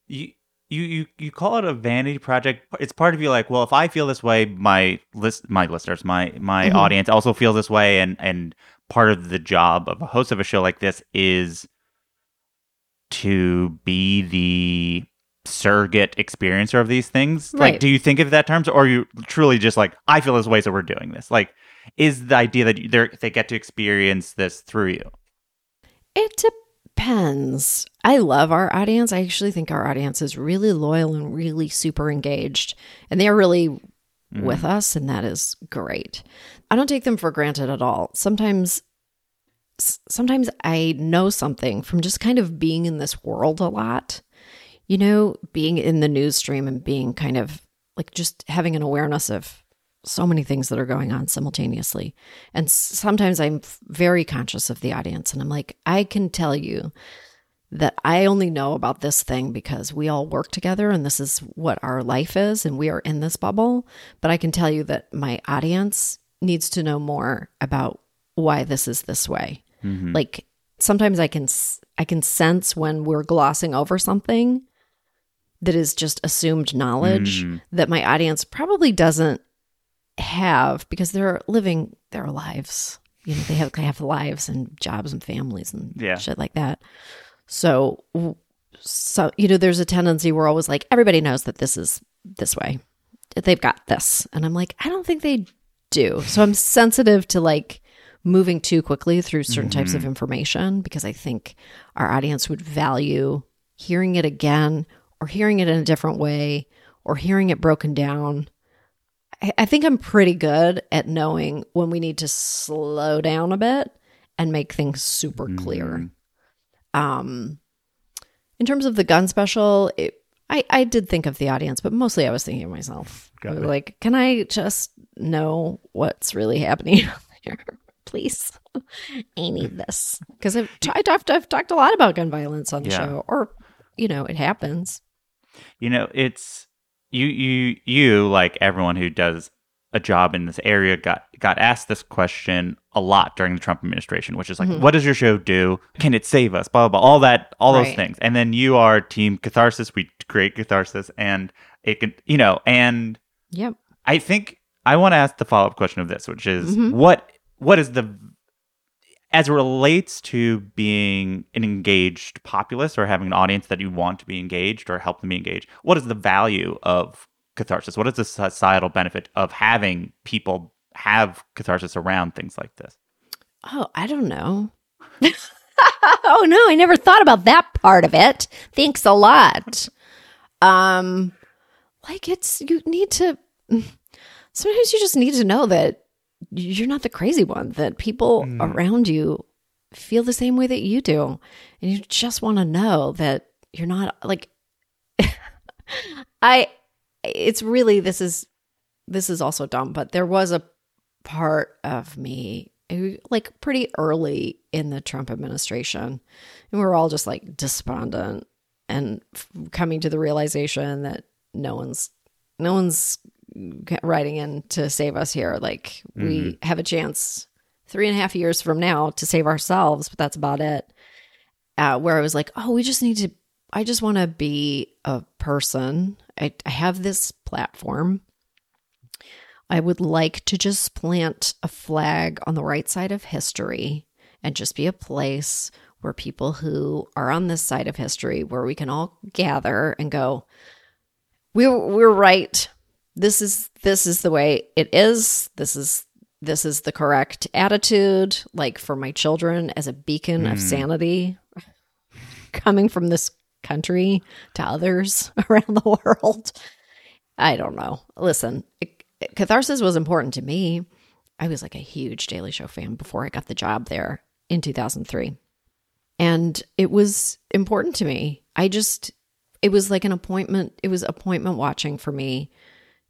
you you you you call it a vanity project. It's part of you like, well, if I feel this way, my list my listeners, my my Mhm. audience also feel this way and and part of the job of a host of a show like this is to be the surrogate experiencer of these things. Like do you think of that terms or are you truly just like I feel this way so we're doing this? Like is the idea that they they get to experience this through you? It depends. I love our audience. I actually think our audience is really loyal and really super engaged, and they are really mm. with us, and that is great. I don't take them for granted at all. Sometimes, sometimes I know something from just kind of being in this world a lot. You know, being in the news stream and being kind of like just having an awareness of so many things that are going on simultaneously. And sometimes I'm very conscious of the audience and I'm like, I can tell you that I only know about this thing because we all work together and this is what our life is and we are in this bubble. But I can tell you that my audience needs to know more about why this is this way. Mm-hmm. Like sometimes I can I can sense when we're glossing over something that is just assumed knowledge mm. that my audience probably doesn't have because they're living their lives. You know, they have they have lives and jobs and families and Yeah. shit like that. So, so you know, there's a tendency we're always like everybody knows that this is this way. They've got this, and I'm like, I don't think they do. So I'm sensitive to like moving too quickly through certain types of mm-hmm. information because I think our audience would value hearing it again or hearing it in a different way or hearing it broken down. I, think I'm pretty good at knowing when we need to slow down a bit and make things super clear. Um, in terms of the gun special, it, I I did think of the audience, but mostly I was thinking of myself. Like, can I just know what's really happening here, please? I need this because I've, t- I've, I've talked a lot about gun violence on the Yeah. show, or you know, it happens. you know it's you you you like everyone who does a job in this area got got asked this question a lot during the Trump administration, which is like, what does your show do? Can it save us? Blah blah blah. All that, all those things. And then you are team catharsis. We create catharsis, and it can, you know, and Yep. I think I want to ask the follow up question of this, which is Mhm. what what is the as it relates to being an engaged populace or having an audience that you want to be engaged or help them be engaged, what is the value of catharsis? What is the societal benefit of having people have catharsis around things like this? Oh, I don't know. oh no, I never thought about that part of it. Thanks a lot. Um like it's you need to sometimes you just need to know that you're not the crazy one, that people mm. around you feel the same way that you do. And you just want to know that you're not like I it's really this is this is also dumb, but there was a part of me like pretty early in the Trump administration, and we were all just like despondent and f- coming to the realization that no one's no one's writing in to save us here. Like we have a chance three and a half years from now to save ourselves, but that's about it. Uh, where I was like, oh, we just need to. I just want to be a person. I, I have this platform. I would like to just plant a flag on the right side of history and just be a place where people who are on this side of history, where we can all gather and go, we we're right. This is this is the way it is. This is this is the correct attitude. Like for my children, as a beacon of hmm. sanity, coming from this country to others around the world. I don't know. Listen, it- catharsis was important to me. I was like a huge Daily Show fan before I got the job there in 2003. And it was important to me. I just, it was like an appointment. It was appointment watching for me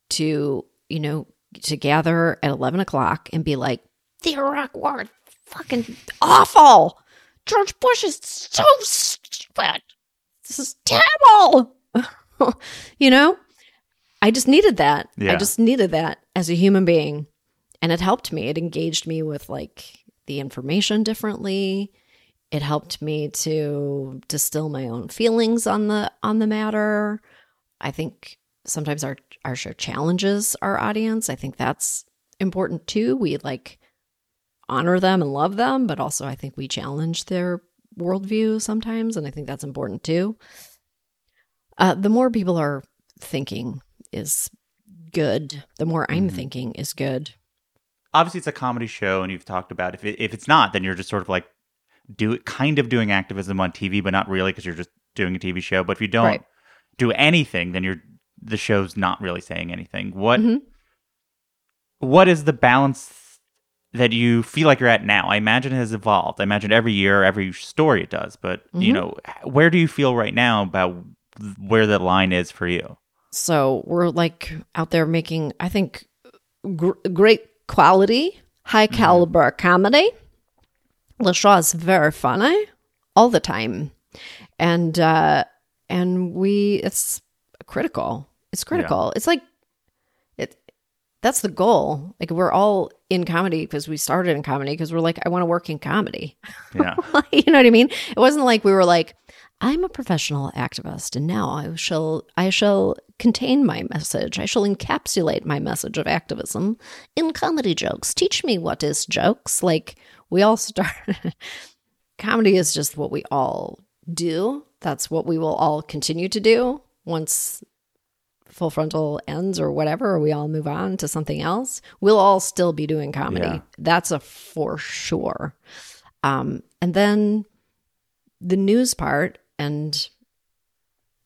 to, you know, to gather at 11 o'clock and be like, the Iraq war, fucking awful. George Bush is so stupid. This is terrible. you know, I just needed that. Yeah. I just needed that as a human being. And it helped me. It engaged me with like the information differently. It helped me to distill my own feelings on the on the matter. I think sometimes our our show challenges our audience. I think that's important too. We like honor them and love them, but also I think we challenge their worldview sometimes, and I think that's important too. Uh, the more people are thinking is good. The more I'm Mhm. thinking is good. Obviously, it's a comedy show, and you've talked about if it, if it's not, then you're just sort of like do kind of doing activism on TV, but not really because you're just doing a TV show. But if you don't Right. do anything, then you're the show's not really saying anything. What Mhm. what is the balance that you feel like you're at now? I imagine it has evolved. I imagine every year, every story it does. But you Mhm. know, where do you feel right now about where the line is for you? So we're like out there making, I think, gr- great quality, high caliber comedy. The show is very funny all the time, and uh, and we it's critical. It's critical. It's like it. That's the goal. Like we're all in comedy because we started in comedy because we're like, I want to work in comedy. Yeah. you know what I mean? It wasn't like we were like, I'm a professional activist and now I shall I shall contain my message. I shall encapsulate my message of activism in comedy jokes. Teach me what is jokes. Like we all start comedy is just what we all do. That's what we will all continue to do once full frontal ends or whatever, or we all move on to something else. We'll all still be doing comedy. Yeah. That's a for sure. Um, and then the news part and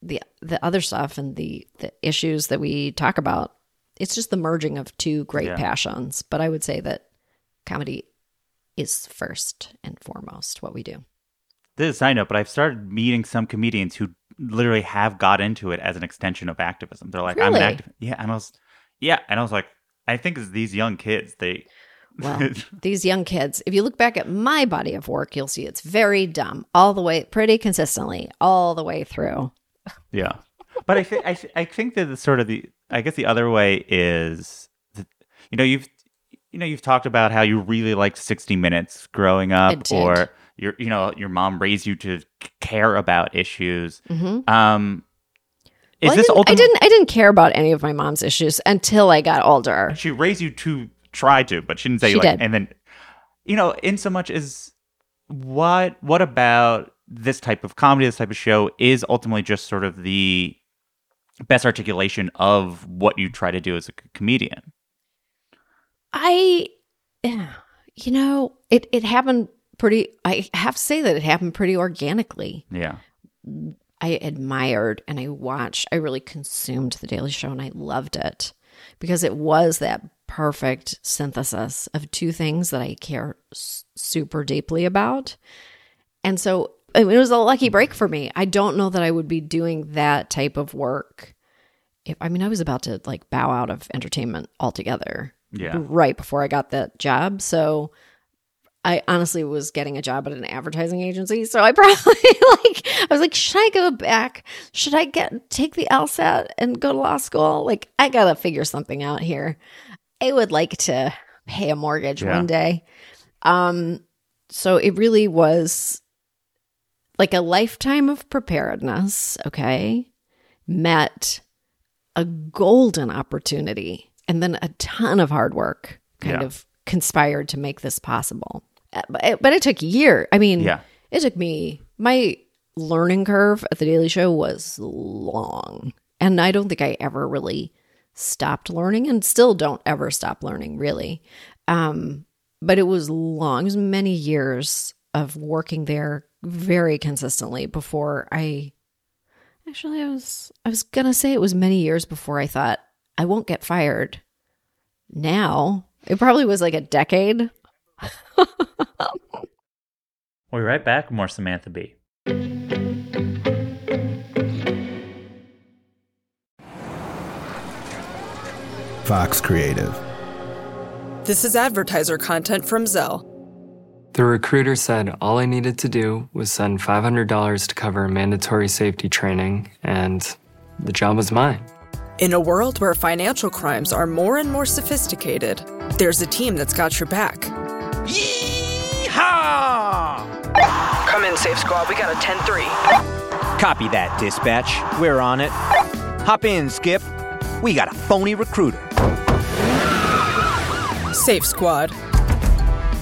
the the other stuff and the the issues that we talk about it's just the merging of two great Yeah. passions but i would say that comedy is first and foremost what we do This is a side but I've started meeting some comedians who literally have got into it as an extension of activism. They're like, I'm an activist. Yeah. And I was, yeah. And I was like, I think it's these young kids, they, well these young kids if you look back at my body of work you'll see it's very dumb all the way pretty consistently all the way through yeah. But I think, I, th- I think that the sort of the, I guess the other way is, that, you know, you've, you know, you've talked about how you really liked 60 Minutes growing up, or your, you know, your mom raised you to care about issues. Mhm. Um, is Well, I this didn't, ultimate? I didn't i didn't care about any of my mom's issues until i got older she raised you to try to, but she didn't say She like did. and then you know, in so much as what what about this type of comedy, this type of show is ultimately just sort of the best articulation of what you try to do as a comedian. I, yeah, you know, it it happened pretty. I have to say that it happened pretty organically. Yeah. I admired and I watched. I really consumed the Daily Show and I loved it because it was that perfect synthesis of two things that I care s- super deeply about. And so it was a lucky break for me. I don't know that I would be doing that type of work. If I mean, I was about to like bow out of entertainment altogether Yeah. right before I got that job. So I honestly was getting a job at an advertising agency. So I probably like I was like, should I go back? Should I get take the LSAT and go to law school? Like I gotta figure something out here. I would like to pay a mortgage Yeah. one day. Um so it really was like a lifetime of preparedness, okay, met a golden opportunity and then a ton of hard work kind Yeah. of conspired to make this possible. Uh, But it, but it took a year. I mean, Yeah. it took me my learning curve at the Daily Show was long. And I don't think I ever really stopped learning and still don't ever stop learning really. Um but it was long. It was many years of working there very consistently before I actually I was I was gonna say it was many years before I thought I won't get fired now It probably was like a decade. We'll be right back with more Samantha Bee. Vox Creative. This is advertiser content from Zelle. The recruiter said all I needed to do was send $500 to cover mandatory safety training, and the job was mine. In a world where financial crimes are more and more sophisticated, there's a team that's got your back. Come in, Safe Squad. We got a 10 3. Copy that, dispatch. We're on it. Hop in, Skip. We got a phony recruiter. Safe Squad.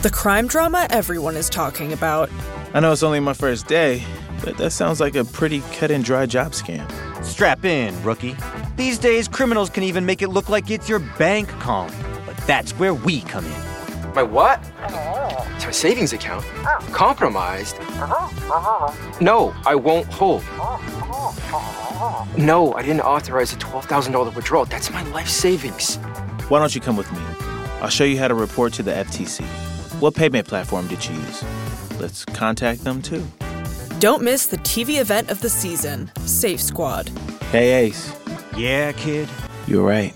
The crime drama everyone is talking about. I know it's only my first day, but that sounds like a pretty cut and dry job scam. Strap in, rookie. These days, criminals can even make it look like it's your bank calling. But that's where we come in. My what? Oh. It's my savings account. Oh. Compromised? Uh-huh. Uh-huh. No, I won't hold. Oh, no, I didn't authorize a $12,000 withdrawal. That's my life savings. Why don't you come with me? I'll show you how to report to the FTC. What payment platform did you use? Let's contact them too. Don't miss the TV event of the season, Safe Squad. Hey, Ace. Yeah, kid. You're right.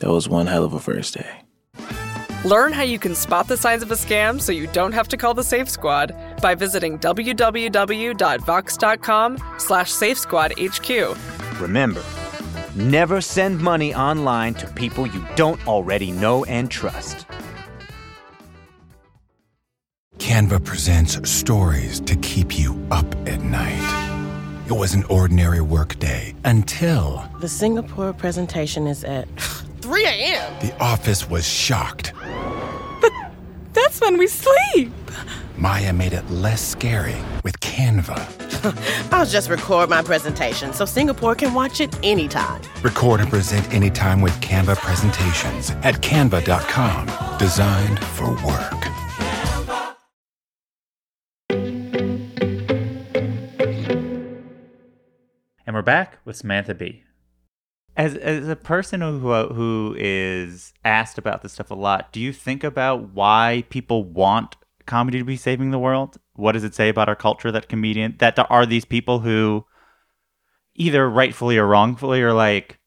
That was one hell of a first day. Learn how you can spot the signs of a scam so you don't have to call the Safe Squad by visiting www.vox.com slash safesquadhq. Remember, never send money online to people you don't already know and trust. Canva presents stories to keep you up at night. It was an ordinary workday until The Singapore presentation is at 3 a.m. the office was shocked. But That's when we sleep. Maya made it less scary with Canva. I'll just record my presentation so Singapore can watch it anytime. Record and present anytime with Canva presentations at canva.com. Designed for work. And we're back with Samantha Bee. As as a person who who is asked about this stuff a lot, do you think about why people want comedy to be saving the world? What does it say about our culture that comedian that there are these people who either rightfully or wrongfully are like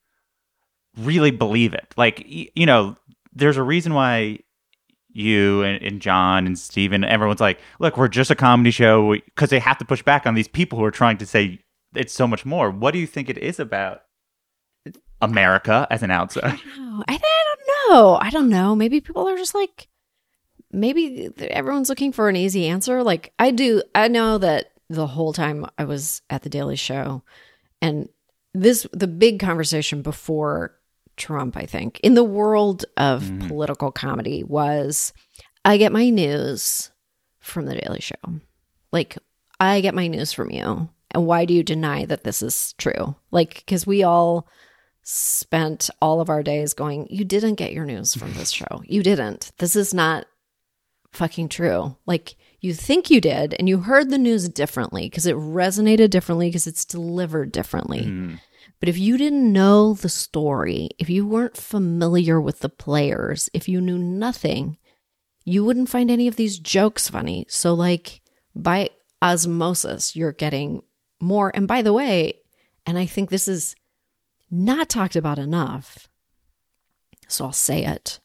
really believe it? Like you know, there's a reason why you and, and John and Steven, everyone's like, look, we're just a comedy show because they have to push back on these people who are trying to say it's so much more. What do you think it is about America as an outsider? I, I don't know. I don't know. Maybe people are just like, maybe everyone's looking for an easy answer. Like I do. I know that the whole time I was at the Daily Show, and this the big conversation before Trump, I think, in the world of Mm. political comedy was, I get my news from the Daily Show. Like I get my news from you. And why do you deny that this is true? Like, because we all spent all of our days going, You didn't get your news from this show. You didn't. This is not fucking true. Like, you think you did, and you heard the news differently because it resonated differently because it's delivered differently. Mm. But if you didn't know the story, if you weren't familiar with the players, if you knew nothing, you wouldn't find any of these jokes funny. So, like, by osmosis, you're getting more. And by the way, and I think this is not talked about enough, so I'll say it.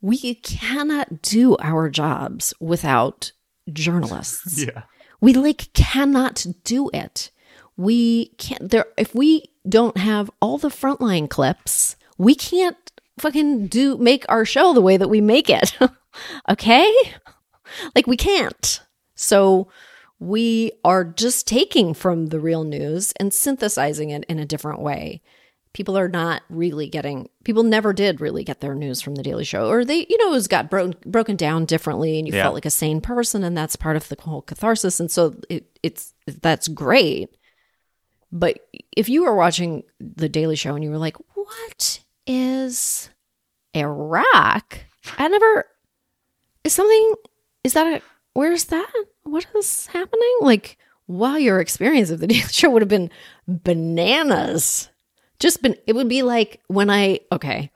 We cannot do our jobs without journalists. Yeah. We like cannot do it. We can't there if we don't have all the frontline clips, we can't fucking do make our show the way that we make it. okay? Like we can't. So we are just taking from the real news and synthesizing it in a different way. People are not really getting people never did really get their news from the Daily Show. Or they, you know, it was got bro- broken down differently and you Yeah. felt like a sane person and that's part of the whole catharsis. And so it, it's that's great. But if you were watching the Daily Show and you were like, what is Iraq? I never is something is that a where's that? What is happening? Like, wow, your experience of the Daily Show would have been bananas. Just been it would be like when I okay.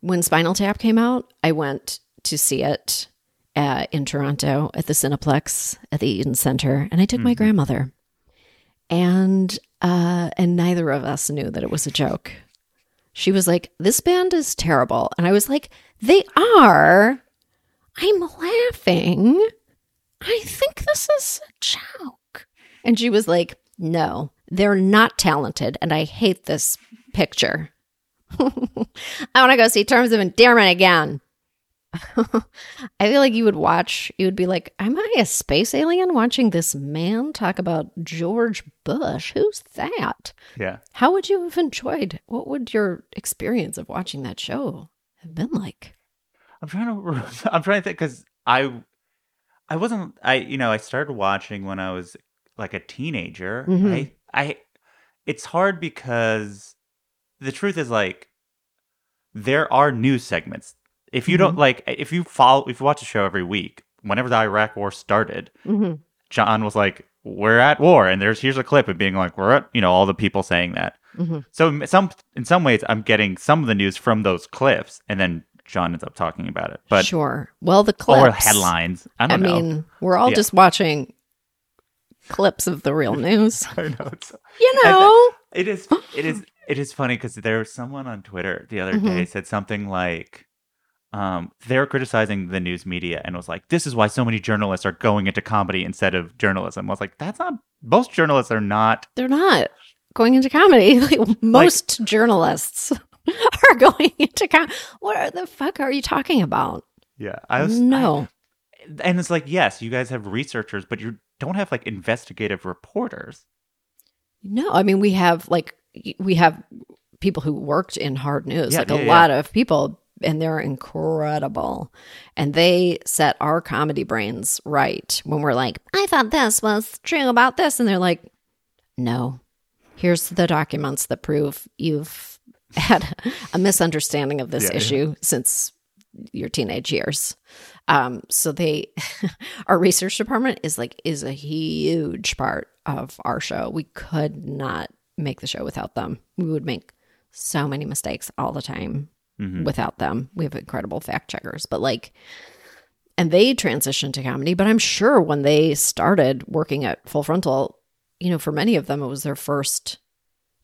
when Spinal Tap came out, I went to see it uh, in Toronto at the Cineplex at the Eaton Centre, and I took my grandmother, and uh, and neither of us knew that it was a joke. She was like, "This band is terrible," and I was like, "They are." I'm laughing. I think this is a joke. And she was like, No, they're not talented, and I hate this picture. I want to go see Terms of Endearment again. I feel like you would watch, you would be like, Am I a space alien watching this man talk about George Bush? Who's that? Yeah. How would you have enjoyed? What would your experience of watching that show have been like? I'm trying to. I'm trying to think because I, I wasn't. I you know I started watching when I was like a teenager. Mhm. I I, it's hard because the truth is like there are news segments. If you don't Mhm. like, if you follow, if you watch a show every week, whenever the Iraq War started, Mhm. John was like, "We're at war," and there's here's a clip of being like, "We're at," you know, all the people saying that. Mhm. So in some in some ways, I'm getting some of the news from those clips, and then John ends up talking about it. But sure. Well, the clips or headlines. I don't know. mean, we're all Yeah. just watching clips of the real news. I know. It's, You know. it is. It is. It is funny because there was someone on Twitter the other Mhm. day said something like, um, they're criticizing the news media and was like, "This is why so many journalists are going into comedy instead of journalism." I was like, "That's not. Most journalists are not." They're not going into comedy. Like most journalists are going into com- What the fuck are you talking about? Yeah, I was no. and it's like, yes, you guys have researchers, but you don't have like investigative reporters. No, I mean we have like we have people who worked in hard news, Yeah, like yeah, a yeah. lot of people, and they're incredible. And they set our comedy brains right when we're like, I thought this was true about this, and they're like, No, here's the documents that prove you've had a misunderstanding of this Yeah, yeah. issue since your teenage years. Um, so they, our research department is like is a huge part of our show. We could not make the show without them. We would make so many mistakes all the time Mhm. without them. We have incredible fact checkers, but like, and they transitioned to comedy. But I'm sure when they started working at Full Frontal, you know, for many of them, it was their first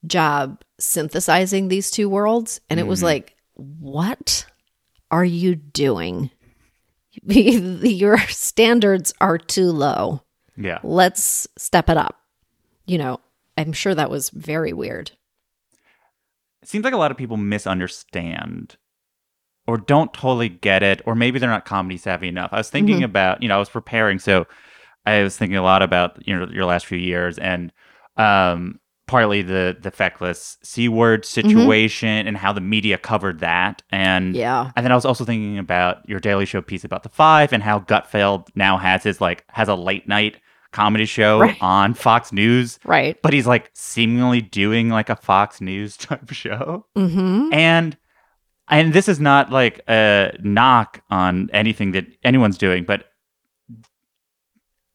job synthesizing these two worlds, and it was Mhm. like, what are you doing? Your standards are too low. Yeah. Let's step it up. You know, I'm sure that was very weird. It seems like a lot of people misunderstand or don't totally get it, or maybe they're not comedy savvy enough. I was thinking Mhm. about, you know, I was preparing, so I was thinking a lot about you know your last few years and um partly the the feckless c word situation and how the media covered that and Yeah. and then i was also thinking about your daily show piece about the five and how gutfeld now has his like has a late night comedy show Right. on fox news Right. but he's like seemingly doing like a fox news type show Mm-hmm. and and this is not like a knock on anything that anyone's doing but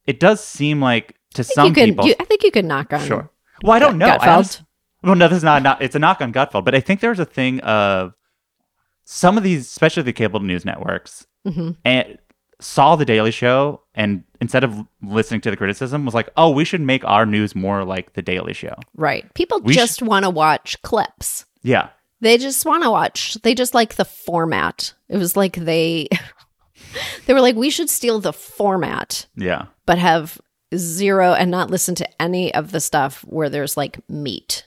it does seem like to some you could, people you, I think you could knock on. Sure. Well, I don't know. I Gutfeld. honest- well, no, this is not, not. It's a knock on Gutfeld, but I think there's a thing of some of these, especially the cable news networks, Mhm. and saw the Daily Show, and instead of listening to the criticism, was like, "Oh, we should make our news more like the Daily Show." Right. People We sh- just want to watch clips. Yeah, They just want to watch. They just like the format. It was like they they were like we should steal the format yeah. but have zero and not listen to any of the stuff where there's like meat.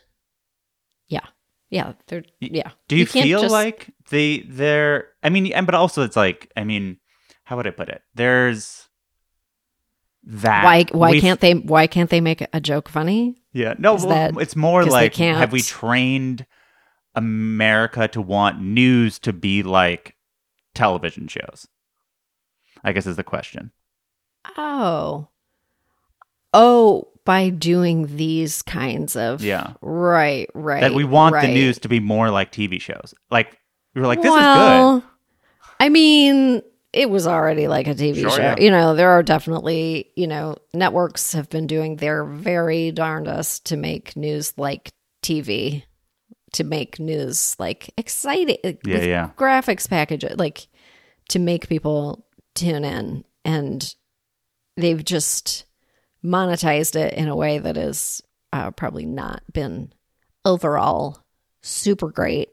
Yeah. Yeah, they're yeah. Do you, can't feel just- like they they're? I mean, and but also it's like, I mean, how would I put it? There's that. why why we've- can't they why can't they make a joke funny? Yeah, no, well, that it's more like have we trained America to want news to be like television shows? I guess is the question. Oh. Oh, by doing these kinds of Yeah. Right, right. that we want the news to be more like TV shows. Like we were like, this is well, good. I mean, it was already like a TV Sure, show. yeah. You know, there are definitely, you know, networks have been doing their very darndest to make news like TV. to make news like exciting Yeah, with yeah. graphics package like to make people tune in and they've just monetized it in a way that has uh, probably not been overall super great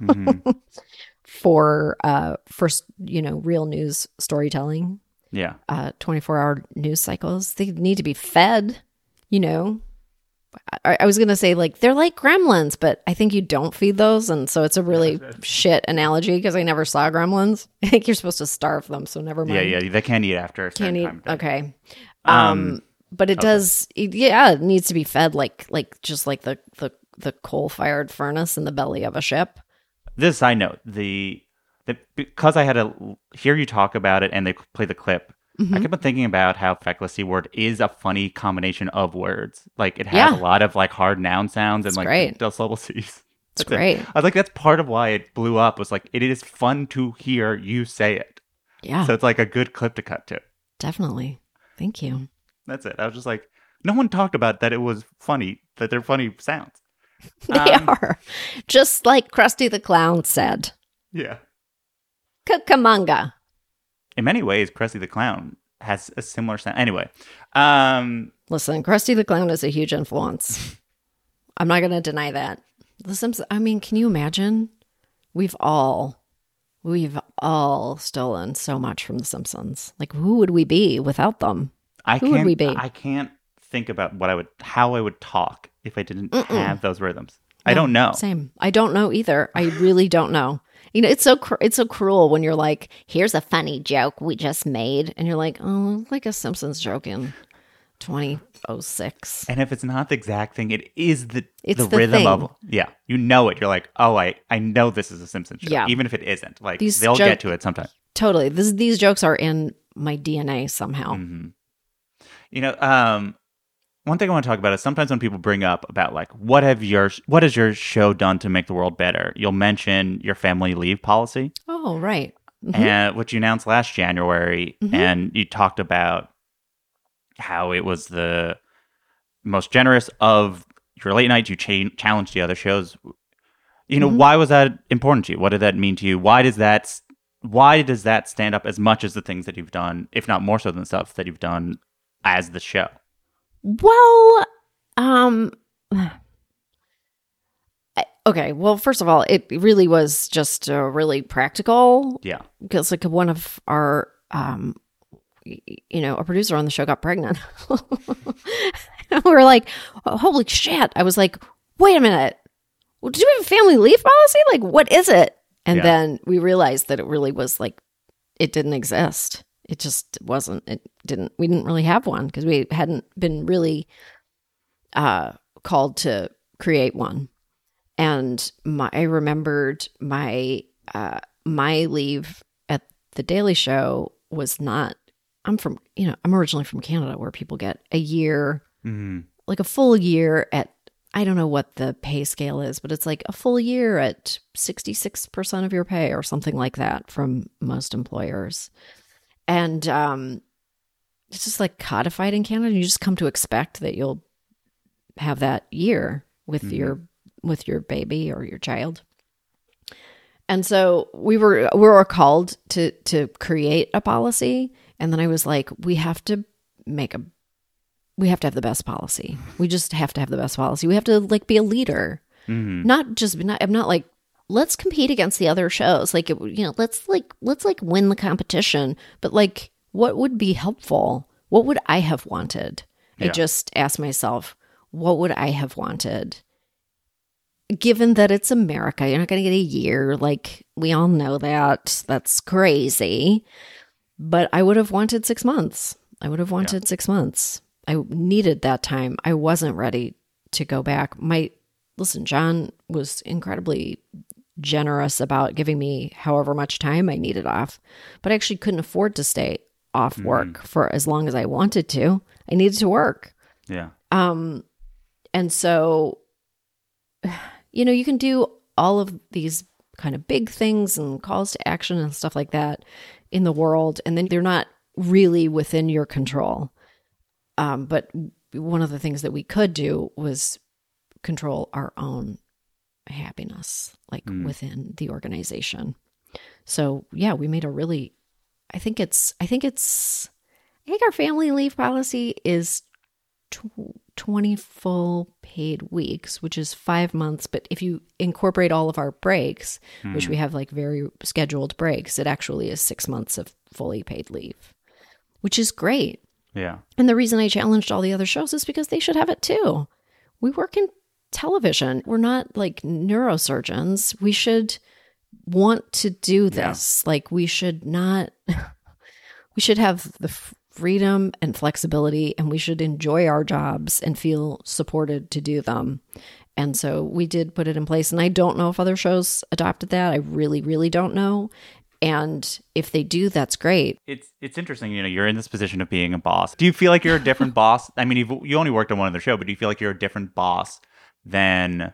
Mhm. for uh for you know real news storytelling Yeah. uh 24 hour news cycles they need to be fed you know I, I was gonna say like they're like gremlins but i think you don't feed those and so it's a really shit analogy because i never saw gremlins i think you're supposed to starve them so never mind Yeah, yeah. They can't eat after a can't eat time. okay Um, um but it okay. does it- yeah it needs to be fed like like just like the the the coal fired furnace in the belly of a ship This i note, the, the because I had to hear you talk about it and they play the clip. I Mhm. kept on thinking about how fecklessy word is a funny combination of words. Like it has Yeah. a lot of like hard noun sounds and It's like great. the syllable C's. It's That's it. great. I was like, that's part of why it blew up. Was like it is fun to hear you say it. Yeah. So it's like a good clip to cut to. definitely thank you That's it. I was just like, no one talked about that. It was funny that they're funny sounds. they Um, are just like krusty the clown said Yeah. cucamonga In many ways, Krusty the Clown has a similar sound. Anyway, um, Listen, Krusty the Clown is a huge influence. I'm not going to deny that. The Simpsons, I mean, can you imagine? We've all, we've all stolen so much from The Simpsons. Like, who would we be without them? I who can't. would we be? I can't think about what I would, how I would talk if I didn't Mm-mm. have those rhythms. I don't know. Same. I don't know either. I really don't know. You know, it's so cr- it's so cruel when you're like, "Here's a funny joke we just made," and you're like, "Oh, like a Simpsons joke in 2006." And if it's not the exact thing, it is the It's the, the rhythm thing. of yeah. You know it. You're like, oh, I I know this is a Simpsons joke," Yeah. even if it isn't. Like These they'll joke- get to it sometime. Totally. This, these jokes are in my DNA somehow. Mm-hmm. You know, um, one thing I want to talk about is sometimes when people bring up about like what have your what has your show done to make the world better, you'll mention your family leave policy, Oh, right. Mhm. and which you announced last January, Mhm. and you talked about how it was the most generous of your late nights. You cha- challenged the other shows. You know, Mhm. why was that important to you? What did that mean to you? Why does that why does that stand up as much as the things that you've done, if not more so than stuff that you've done as the show? Well, um, okay. Well, first of all, it really was just uh, really practical. Yeah. because like one of our, um, you know, a producer on the show got pregnant. and we were like, "Oh, holy shit! I was like, wait a minute. Well, do we have a family leave policy? Like, what is it? And Yeah. then we realized that it really was like, it didn't exist. It just wasn't. It didn't. We didn't really have one because we hadn't been really uh, called to create one. And my, I remembered my uh, my leave at the Daily Show was not. I'm from you know I'm originally from Canada where people get a year Mm-hmm. like a full year at I don't know what the pay scale is, but it's like a full year at 66% of your pay or something like that from most employers. And um it's just like codified in Canada. You just come to expect that you'll have that year with Mhm. your with your baby or your child. And so we were we were called to to create a policy and then I was like we have to make a we have to have the best policy. We just have to have the best policy. We have to like be a leader. Mhm. Not just not I'm not like let's compete against the other shows. Like it, you know, let's like let's like win the competition, but like what would be helpful? What would I have wanted? I just asked myself, what would I have wanted? Given that it's America, you're not going to get a year. Like we all know that. That's crazy. But I would have wanted six months. I would have wanted six months. I needed that time. I wasn't ready to go back. My listen, John was incredibly generous about giving me however much time I needed off, but I actually couldn't afford to stay off work for as long as I wanted to. I needed to work. Yeah. Um, and so, you know, you can do all of these kind of big things and calls to action and stuff like that in the world, and then they're not really within your control. Um, but one of the things that we could do was control our own happiness like Mm. within the organization. So yeah, we made a really I think it's I think it's I think our family leave policy is tw- 20 full paid weeks, which is 5 months, but if you incorporate all of our breaks, which Hmm. we have like very scheduled breaks, it actually is 6 months of fully paid leave, which is great. Yeah. And the reason I challenged all the other shows is because they should have it too. We work in television. We're not like neurosurgeons. We should want to do this. Like we should not we should have the freedom and flexibility and we should enjoy our jobs and feel supported to do them. And so we did put it in place and I don't know if other shows adopted that. I really really don't know. And if they do, that's great. It's it's interesting, you know, you're in this position of being a boss. Do you feel like you're a different boss? I mean, you've, you only worked on one other show, but do you feel like you're a different boss than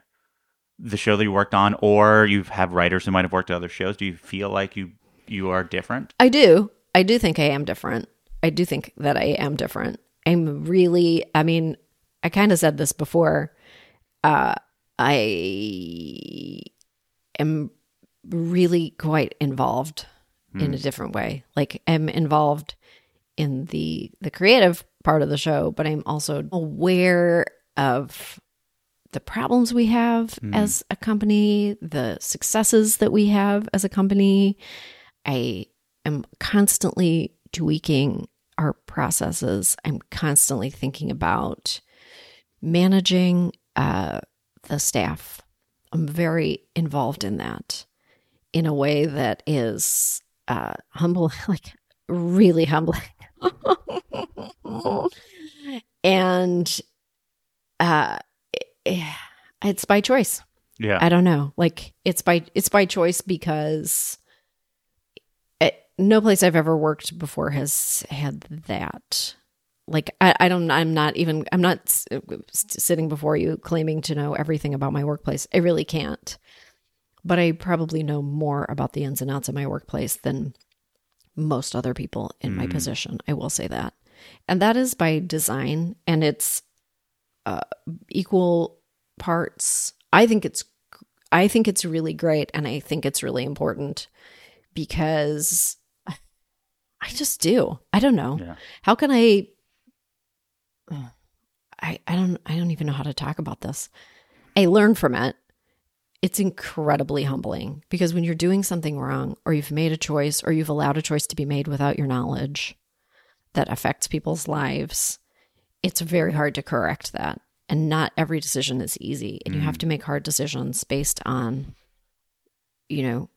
the show that you worked on, or you have writers who might have worked at other shows? Do you feel like you you are different? I do. I do think I am different. I do think that I am different. I'm really, I mean, I kind of said this before. Uh, I am really quite involved in a different way. Like I'm involved in the the creative part of the show, but I'm also aware of the problems we have as a company, the successes that we have as a company. I am constantly tweaking our processes. I'm constantly thinking about managing uh, the staff. I'm very involved in that in a way that is uh, humble, like really humbling. and uh, it's by choice. Yeah. I don't know. Like it's by it's by choice because it, no place I've ever worked before has had that. Like I, I don't. I'm not even. I'm not s- sitting before you claiming to know everything about my workplace. I really can't. But I probably know more about the ins and outs of my workplace than most other people in my Mm. position. I will say that, and that is by design, and it's uh, equal parts. I think it's I think it's really great and I think it's really important because I just do. I don't know. Yeah. How can I I I don't I don't even know how to talk about this. I learn from it. It's incredibly humbling because when you're doing something wrong or you've made a choice or you've allowed a choice to be made without your knowledge that affects people's lives, it's very hard to correct that. And not every decision is easy. And you have to make hard decisions based on, you know,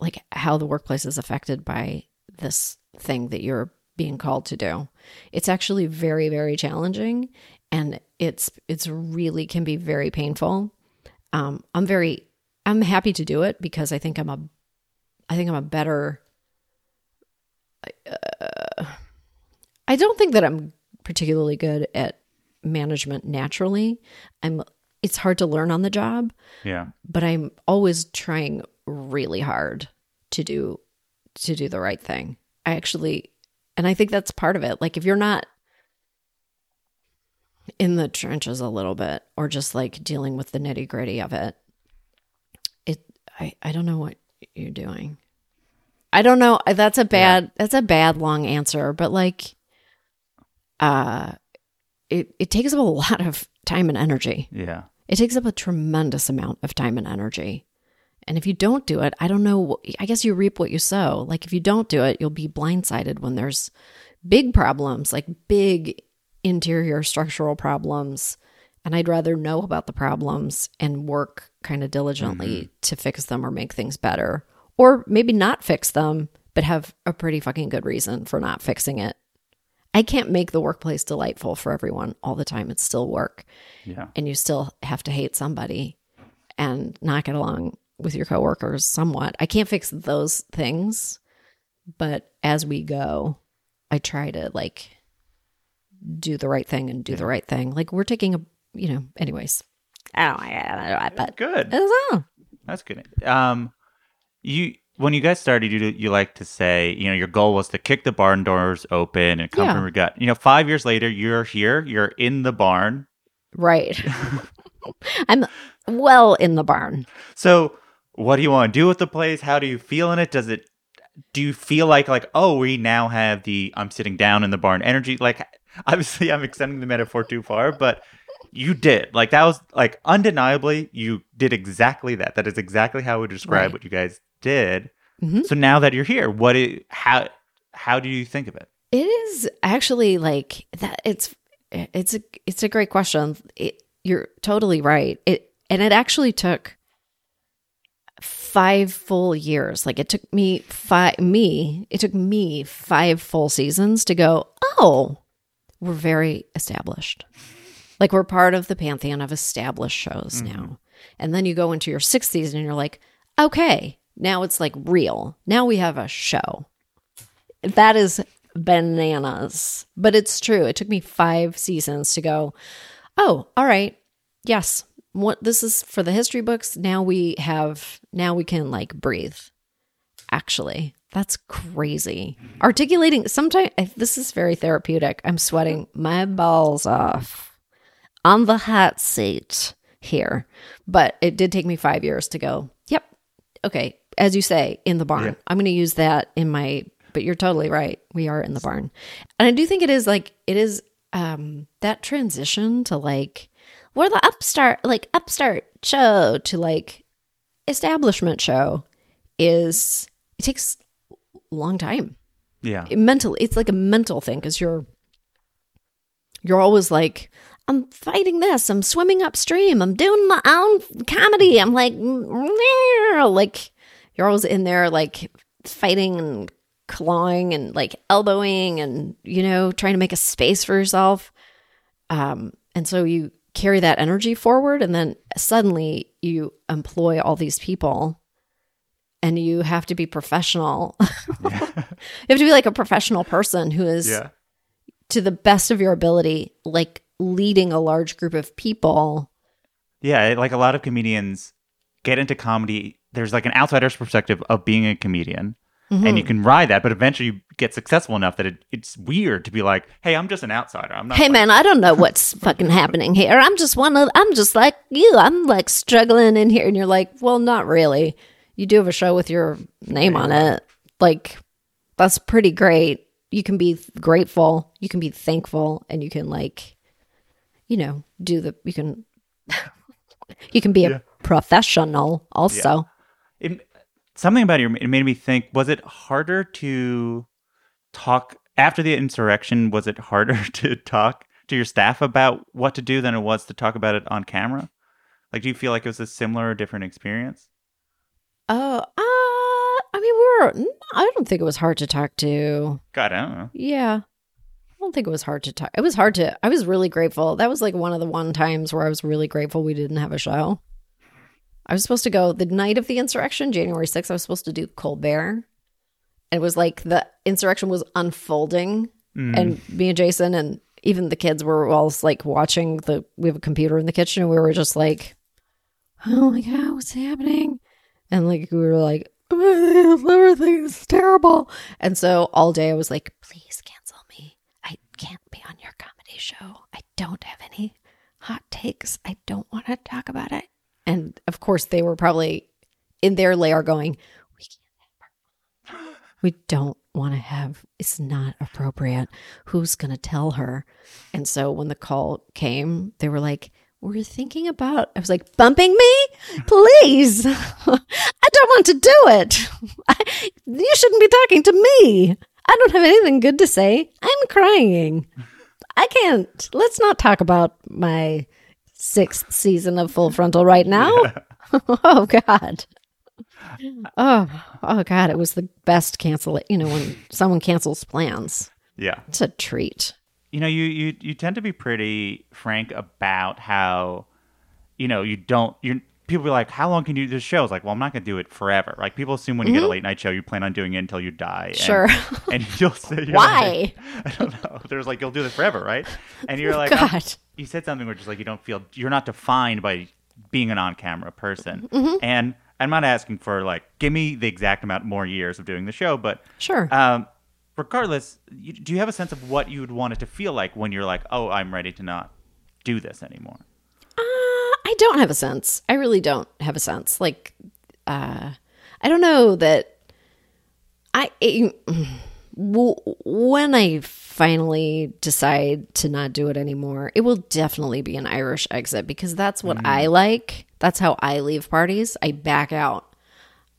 like how the workplace is affected by this thing that you're being called to do. It's actually very, very challenging. And it's, it's really can be very painful. Um, I'm very, I'm happy to do it because I think I'm a, I think I'm a better, uh, I don't think that I'm particularly good at management naturally. I'm it's hard to learn on the job, Yeah. but I'm always trying really hard to do to do the right thing. I actually and I think that's part of it. Like if you're not in the trenches a little bit or just like dealing with the nitty-gritty of it, it I I don't know what you're doing. I don't know. That's a bad that's a bad long answer, but like uh it, it takes up a lot of time and energy. Yeah. It takes up a tremendous amount of time and energy. And if you don't do it, I don't know. I guess you reap what you sow. Like if you don't do it, you'll be blindsided when there's big problems, like big interior structural problems. And I'd rather know about the problems and work kind of diligently mm-hmm. to fix them or make things better. Or maybe not fix them, but have a pretty fucking good reason for not fixing it. I can't make the workplace delightful for everyone all the time. It's still work. Yeah. And you still have to hate somebody and not get along with your coworkers somewhat. I can't fix those things, but as we go, I try to like do the right thing and do the right thing. Like we're taking a, you know, anyways. I don't, I don't know, but Good. I don't know. That's good. Um, you when you guys started, you you like to say, you know, your goal was to kick the barn doors open and come Yeah. from your gut. You know, five years later, you're here, you're in the barn. Right. I'm well in the barn. So, what do you want to do with the place? How do you feel in it? Does it? Do you feel like like oh we now have the I'm sitting down in the barn energy? Like obviously I'm extending the metaphor too far, but you did like that was like undeniably you did exactly that. That is exactly how I would describe Right. what you guys did. Mhm. So now that you're here, what is how how do you think of it? It is actually like that. It's it's a it's a great question. It, you're totally right. It and it actually took five full years. Like it took me five me. It took me five full seasons to go. Oh, we're very established. Like we're part of the pantheon of established shows mm-hmm. now. And then you go into your sixth season and you're like, okay, now it's like real. Now we have a show. That is bananas. But it's true. It took me five seasons to go, oh, all right. Yes. What this is for the history books. Now we have now we can like breathe. Actually. That's crazy. Articulating sometimes this is very therapeutic. I'm sweating my balls off on the hot seat here. But it did take me five years to go, yep. Okay. As you say, in the barn. I'm going to use that in my, but you're totally right. We are in the barn. And I do think it is like, it is um that transition to like, we're the upstart, like upstart show to like establishment show is, it takes a long time Yeah. mental it's like a mental thing because you're you're always like i'm fighting this. I'm swimming upstream. I'm doing my own comedy. I'm like like you're always in there like fighting and clawing and like elbowing and you know trying to make a space for yourself. Um and so you carry that energy forward and then suddenly you employ all these people and you have to be professional. You have to be like a professional person who is Yeah. to the best of your ability like leading a large group of people Yeah, like a lot of comedians get into comedy. There's like an outsider's perspective of being a comedian, and mm-hmm. you can ride that. But eventually, you get successful enough that it, it's weird to be like, "Hey, I'm just an outsider. I'm not." hey like- man i don't know what's fucking happening here i'm just one of i'm just like you i'm like struggling in here and you're like well not really you do have a show with your name on it like that's pretty great you can be grateful you can be thankful and you can like you know do the you can you can be a professional also It, something about it, it made me think: Was it harder to talk after the insurrection? Was it harder to talk to your staff about what to do than it was to talk about it on camera? Like, do you feel like it was a similar or different experience? Oh, uh, I mean, we were. I don't think it was hard to talk to. God, I don't know. Yeah, don't think it was hard to talk. It was hard to. I was really grateful. That was like one of the one times where I was really grateful we didn't have a show. I was supposed to go the night of the insurrection, January sixth. I was supposed to do Colbert. And it was like the insurrection was unfolding, Mm. and me and Jason and even the kids were all like watching the. We have a computer in the kitchen, and we were just like, "Oh my god, what's happening?" And like we were like, everything is terrible. And so all day I was like, please cancel on your comedy show. I don't have any hot takes. I don't want to talk about it. And of course, they were probably in their lair going, we can't have her. We don't want to have, it's not appropriate. Who's going to tell her? And so when the call came, they were like, we're thinking about, I was like, bumping me? Please. I don't want to do it. You shouldn't be talking to me. I don't have anything good to say. I'm crying. I can't. Let's not talk about my sixth season of Full Frontal right now. oh, God. Oh, oh, God. It was the best cancel. You know, when someone cancels plans, Yeah. it's a treat. you know you you you tend to be pretty frank about how you know you don't you people be like how long can you do this show it's like well i'm not going to do it forever like people assume when you get a Mhm. late night show you plan on doing it until you die Sure. and, you'll say Why? like- i don't know there's like you'll do this forever right and you're like God. You said something where just like you don't feel you're not defined by being an on-camera person Mhm. and i'm not asking for like give me the exact amount more years of doing the show but Sure. um, regardless, you, do you have a sense of what you would want it to feel like when you're like, oh, I'm ready to not do this anymore? Don't have a sense. I really don't have a sense. Like, uh, I don't know that I it, when I finally decide to not do it anymore, it will definitely be an Irish exit because that's what I like. That's how I leave parties. I back out.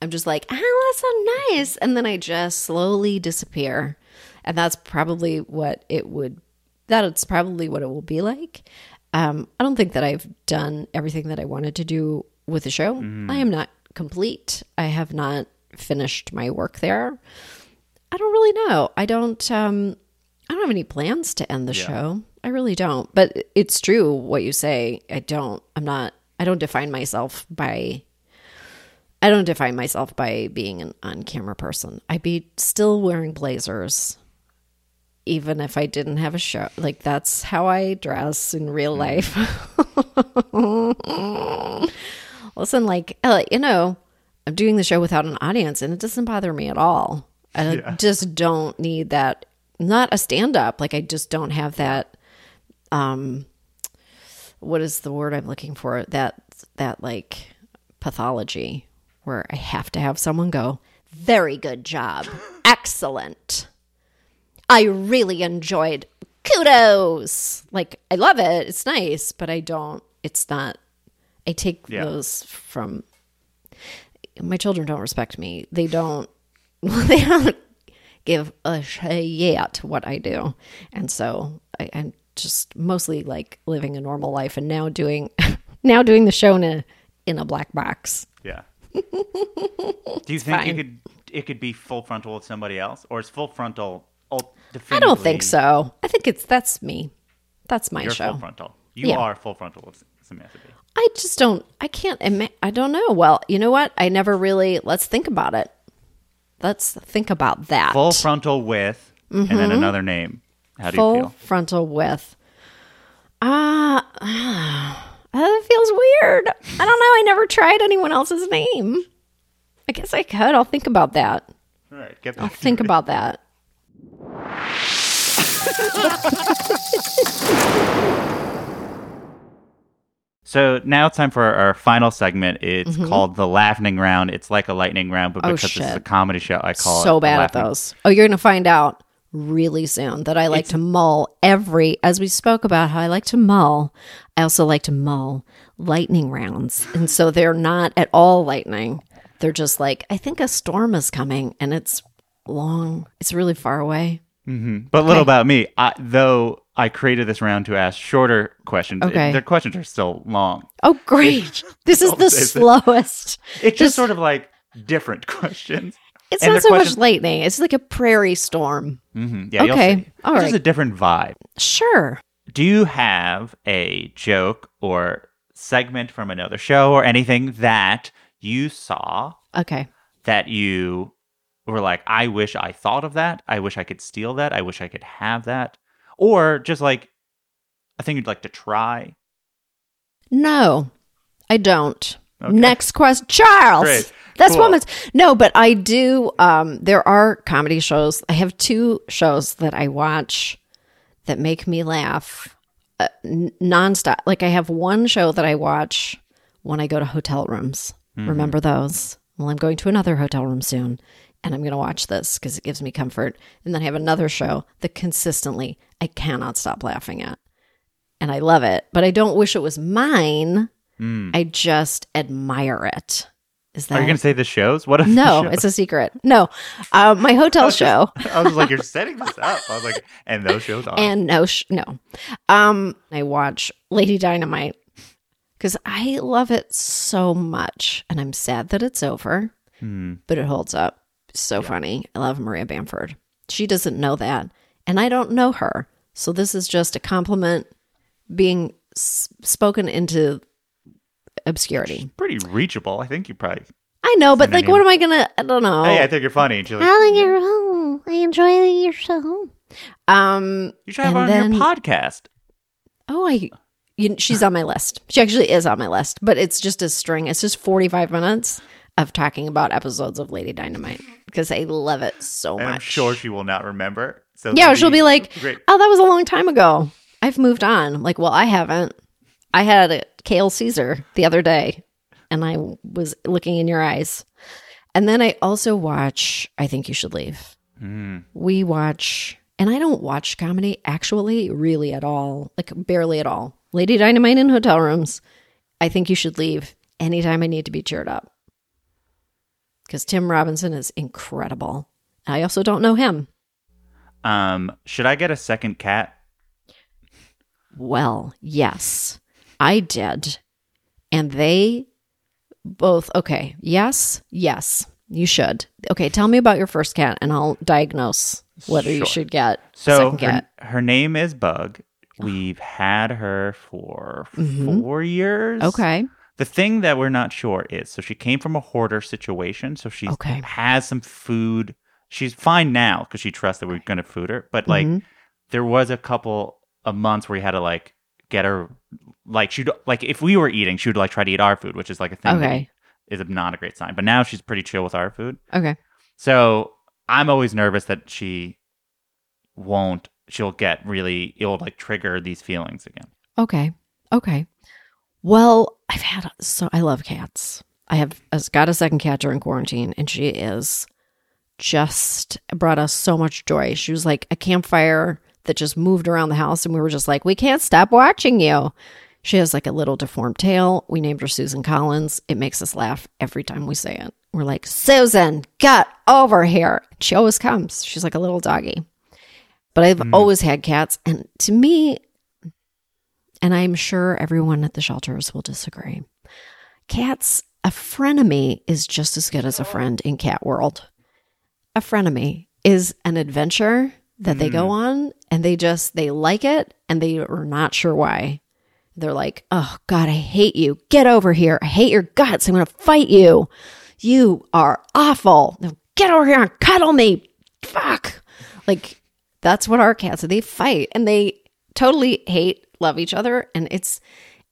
I'm just like, oh, that's so nice, and then I just slowly disappear, and that's probably what it would. That's probably what it will be like. Um, I don't think that I've done everything that I wanted to do with the show. I am not complete. I have not finished my work there. I don't really know. I don't. Um, I don't have any plans to end the show. I really don't. But it's true what you say. I don't. I'm not. I don't define myself by. I don't define myself by being an on-camera person. I'd be still wearing blazers, even if I didn't have a show. Like that's how I dress in real life. Listen, like uh, you know, I'm doing the show without an audience, and it doesn't bother me at all. I Yeah. just don't need that. Not a stand-up. Like I just don't have that. Um, what is the word I'm looking for? That that like pathology where I have to have someone go, "Very good job, excellent." I really enjoyed. Kudos. Like I love it. It's nice, but I don't. It's not. I take Yeah. those from. My children don't respect me. They don't. They don't give a shit to what I do, and so I, I'm just mostly like living a normal life, and now doing now doing the show in a in a black box. Yeah. Do you think fine. you could it could be full frontal with somebody else, or is full frontal? I don't think so. I think it's that's me. That's my You're show. full frontal. You Yeah. are full frontal with Samantha. I just don't. I can't. Ima- I don't know. Well, you know what? I never really. Let's think about it. Let's think about that. Full frontal with, and then Mhm. another name. How do Full you feel? frontal with. Ah, that feels weird. I don't know. I never tried anyone else's name. I guess I could. I'll think about that. All right, get I'll think about that. So now it's time for our, final segment. It's Mhm. called the laughing round. It's like a lightning round, but Oh, because this is a comedy show, I call it so bad at those. Oh, you're going to find out really soon that I like to mull every, as we spoke about how I like to mull, I also like to mull lightning rounds. And so they're not at all lightning. They're just like, I think a storm is coming and it's long, it's really far away. Mhm. But little about me. I, though I created this round to ask shorter questions. Okay. Their questions are still long. Oh, great. This is the say that. slowest. It's just sort of like different questions. It's And not the so much lightning. It's like a prairie storm. Mhm. Yeah, you'll Okay. see. All It's right. just a different vibe. Sure. Do you have a joke or segment from another show or anything that you saw Okay. that you were like, I wish I thought of that. I wish I could steal that. I wish I could have that. Or just like a thing you'd like to try. No, I don't. Next question, Charles. Great. That's Cool. was no, but I do. Um, there are comedy shows. I have two shows that I watch that make me laugh uh, n- nonstop. Like I have one show that I watch when I go to hotel rooms. Mhm. Remember those? Well, I'm going to another hotel room soon, and I'm going to watch this because it gives me comfort. And then I have another show that consistently I cannot stop laughing at, and I love it. But I don't wish it was mine. Mm. I just admire it. Is that Are you going to say the shows? What? Are no? It's a secret. No, uh, my hotel show. I was like, you're setting this up. I was like, and those shows are. and no, sh- no. Um, I watch Lady Dynamite because I love it so much, and I'm sad that it's over, Hmm. but it holds up. So funny. I love Maria Bamford. She doesn't know that, and I don't know her. So this is just a compliment being s- spoken into obscurity. pretty reachable. I think you probably. I know, but like, what am I gonna? I don't know. Hey, I think you're funny. She's like, I think you're. Oh, I enjoy your show. Um, you should have on then- your podcast. Oh, I. You, she's on my list. She actually is on my list, but it's just a string. It's just forty five minutes of talking about episodes of Lady Dynamite because I love it so And I'm much. sure she will not remember. So yeah, she'll be like, great. "Oh, that was a long time ago. I've moved on." I'm like, well, I haven't. I had a kale Caesar the other day and I was looking in your eyes. And then I also watch I Think You Should Leave. Mm. We watch, and I don't watch comedy actually, really at all, like barely at all. Lady Dynamite in hotel rooms. I think you should leave anytime I need to be cheered up. Because Tim Robinson is incredible. I also don't know him. Um, should I get a second cat? Well, yes, I did. And they both, okay, yes, yes, you should. Okay, tell me about your first cat and I'll diagnose whether you should get a So second her, cat. her name is Bug. We've had her for Mhm. four years. Okay. The thing that we're not sure is so she came from a hoarder situation, so she Okay. has some food. She's fine now because she trusts that we're going to food her. But like, Mhm. there was a couple of months where we had to like get her, like she'd like if we were eating, she would like try to eat our food, which is like a thing Okay. is not a great sign. But now she's pretty chill with our food. Okay. So I'm always nervous that she won't. She'll get really. It'll like trigger these feelings again. Okay. Okay. Well, I've had so I love cats. I have got a second cat during quarantine, and she is just brought us so much joy. She was like a campfire that just moved around the house, and we were just like, we can't stop watching you. She has like a little deformed tail. We named her Susan Collins. It makes us laugh every time we say it. We're like, Susan, get over here. She always comes. She's like a little doggy. But I've hmm. always had cats. And to me, and I'm sure everyone at the shelters will disagree. Cats, a frenemy is just as good as a friend in cat world. A frenemy is an adventure that they go hmm. on and they just they like it and they are not sure why. They're like, "Oh god, I hate you. Get over here. I hate your guts. I'm going to fight you. You are awful. Now get over here and cuddle me. Fuck." Like that's what our cats are. They fight and they totally hate, love each other, and it's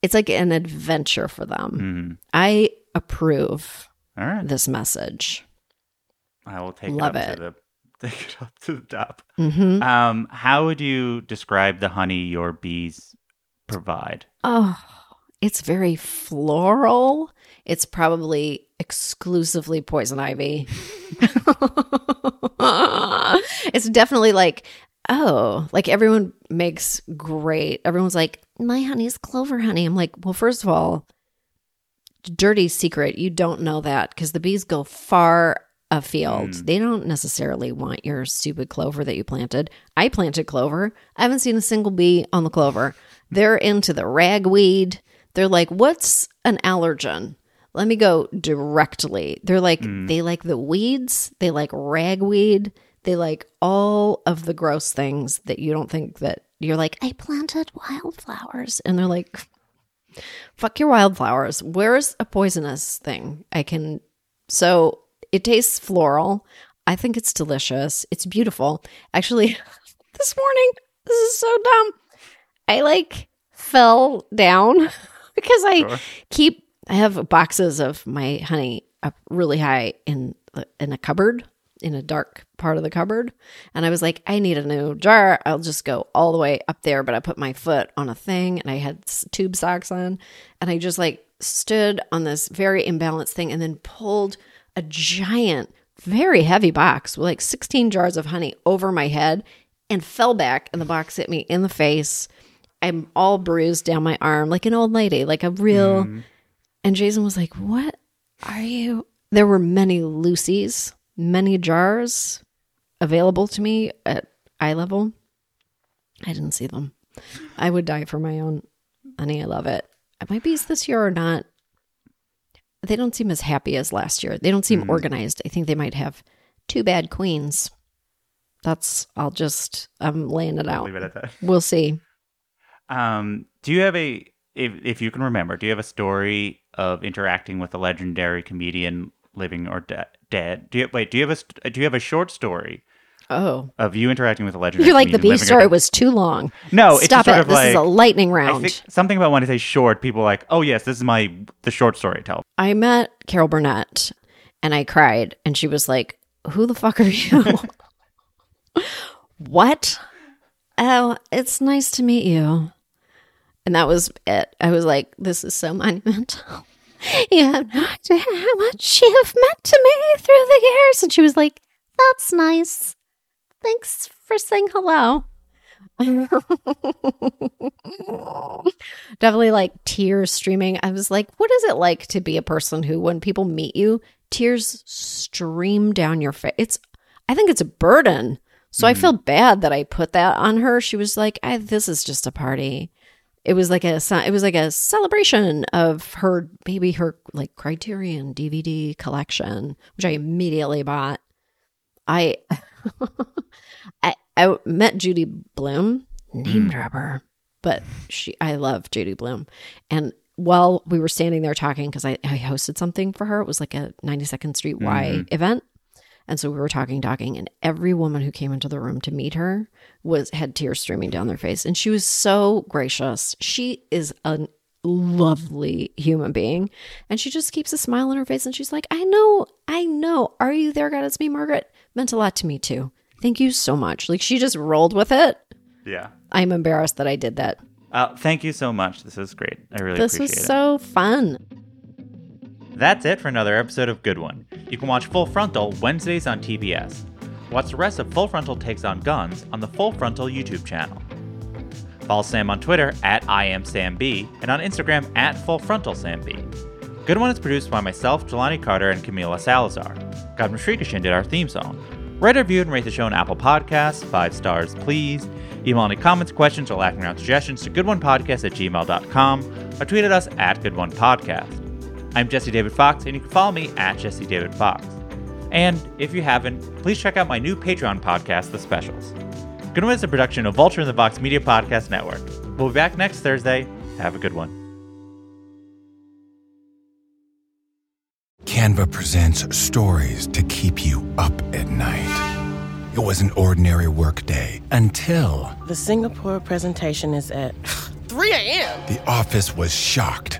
it's like an adventure for them. I approve All right. this message. I will take Love it up it. to the take it up to the top. Mhm. Um, how would you describe the honey your bees provide? Oh, it's very floral. It's probably exclusively poison ivy. it's definitely like, oh, like everyone makes great. Everyone's like, my honey's clover honey. I'm like, well, first of all, dirty secret. You don't know that because the bees go far afield. Hmm. They don't necessarily want your stupid clover that you planted. I planted clover. I haven't seen a single bee on the clover. Hmm. They're into the ragweed. They're like, what's an allergen? Let me go directly. They're like, hmm. they like the weeds. They like ragweed. They like all of the gross things that you don't think that you're like, I planted wildflowers. And they're like, fuck your wildflowers. Where's a poisonous thing? I can. So it tastes floral. I think it's delicious. It's beautiful. Actually, this morning, this is so dumb. I like fell down because I Sure. keep, I have boxes of my honey up really high in in a cupboard in a dark part of the cupboard. And i was like i need a new jar. I'll just go all the way up there. But i put my foot on a thing and i had tube socks on. And i just like stood on this very imbalanced thing and then pulled a giant very heavy box with like 16 jars of honey over my head and fell back. And the box hit me in the face. I'm all bruised down my arm like an old lady like a real mm-hmm. and Jason was like, What are you? There were many Lucy's, many jars available to me at eye level. I didn't see them. I would die for my own honey. I love it. My bees this year are not, they don't seem as happy as last year. They don't seem organized. I think they might have two bad queens. That's, I'll just, I'm laying it out. Leave it at that. We'll see. Um, do you have a if if you can remember, do you have a story of interacting with a legendary comedian, living or de- dead? Do you wait? Do you have a uh, do you have a short story Oh. of you interacting with a legend. You're like the comedian, bee living or story was too long. No, stop it. this is a lightning I round. think something about when I say short, people are like, oh yes, this is my the short story. Tell. I met Carol Burnett and I cried, and she was like, "Who the fuck are you?" what? Oh, it's nice to meet you. And that was it. I was like, this is so monumental. you have no idea how much you've meant to me through the years. And she was like, that's nice. Thanks for saying hello. Definitely like tears streaming. I was like, what is it like to be a person who, when people meet you, tears stream down your face? It's, I think it's a burden. So I mm-hmm. feel bad that I put that on her. She was like, I, "This is just a party." It was like a it was like a celebration of her maybe her like Criterion DVD collection, which I immediately bought. I I, I met Judy Blume, name dropper, but she I love Judy Blume, and while we were standing there talking because I, I hosted something for her, it was like a 92nd Street Y Mhm. event. And so we were talking, talking, and every woman who came into the room to meet her was had tears streaming down their face. And she was so gracious. She is a lovely human being. And she just keeps a smile on her face and she's like, I know, I know. Are you there, God? It's me, Margaret. Meant a lot to me too. Thank you so much. Like she just rolled with it. Yeah. I'm embarrassed that I did that. Uh, thank you so much. This is great. I really this was appreciate it. so fun. That's it for another episode of Good One. You can watch Full Frontal Wednesdays on TBS. Watch the rest of Full Frontal Takes on Guns on the Full Frontal YouTube channel. Follow Sam on Twitter at IamSamBee and on Instagram at full frontal FullFrontalSamB. Good One is produced by myself, Jelani Carter, and Camila Salazar. Godwin Shrikishan did our theme song. Write, review, and rate the show on Apple Podcasts. Five stars, please. Email any comments, questions, or laughing around suggestions to goodonepodcast at gmail.com or tweet at us at goodonepodcast. I'm Jesse David Fox, and you can follow me at Jesse David Fox. And if you haven't, please check out my new Patreon podcast, The Specials. Good One is a production of Vulture in the Vox Media Podcast Network. We'll be back next Thursday. Have a good one. Canva presents stories to keep you up at night. It was an ordinary workday until The Singapore presentation is at 3 a.m. the office was shocked.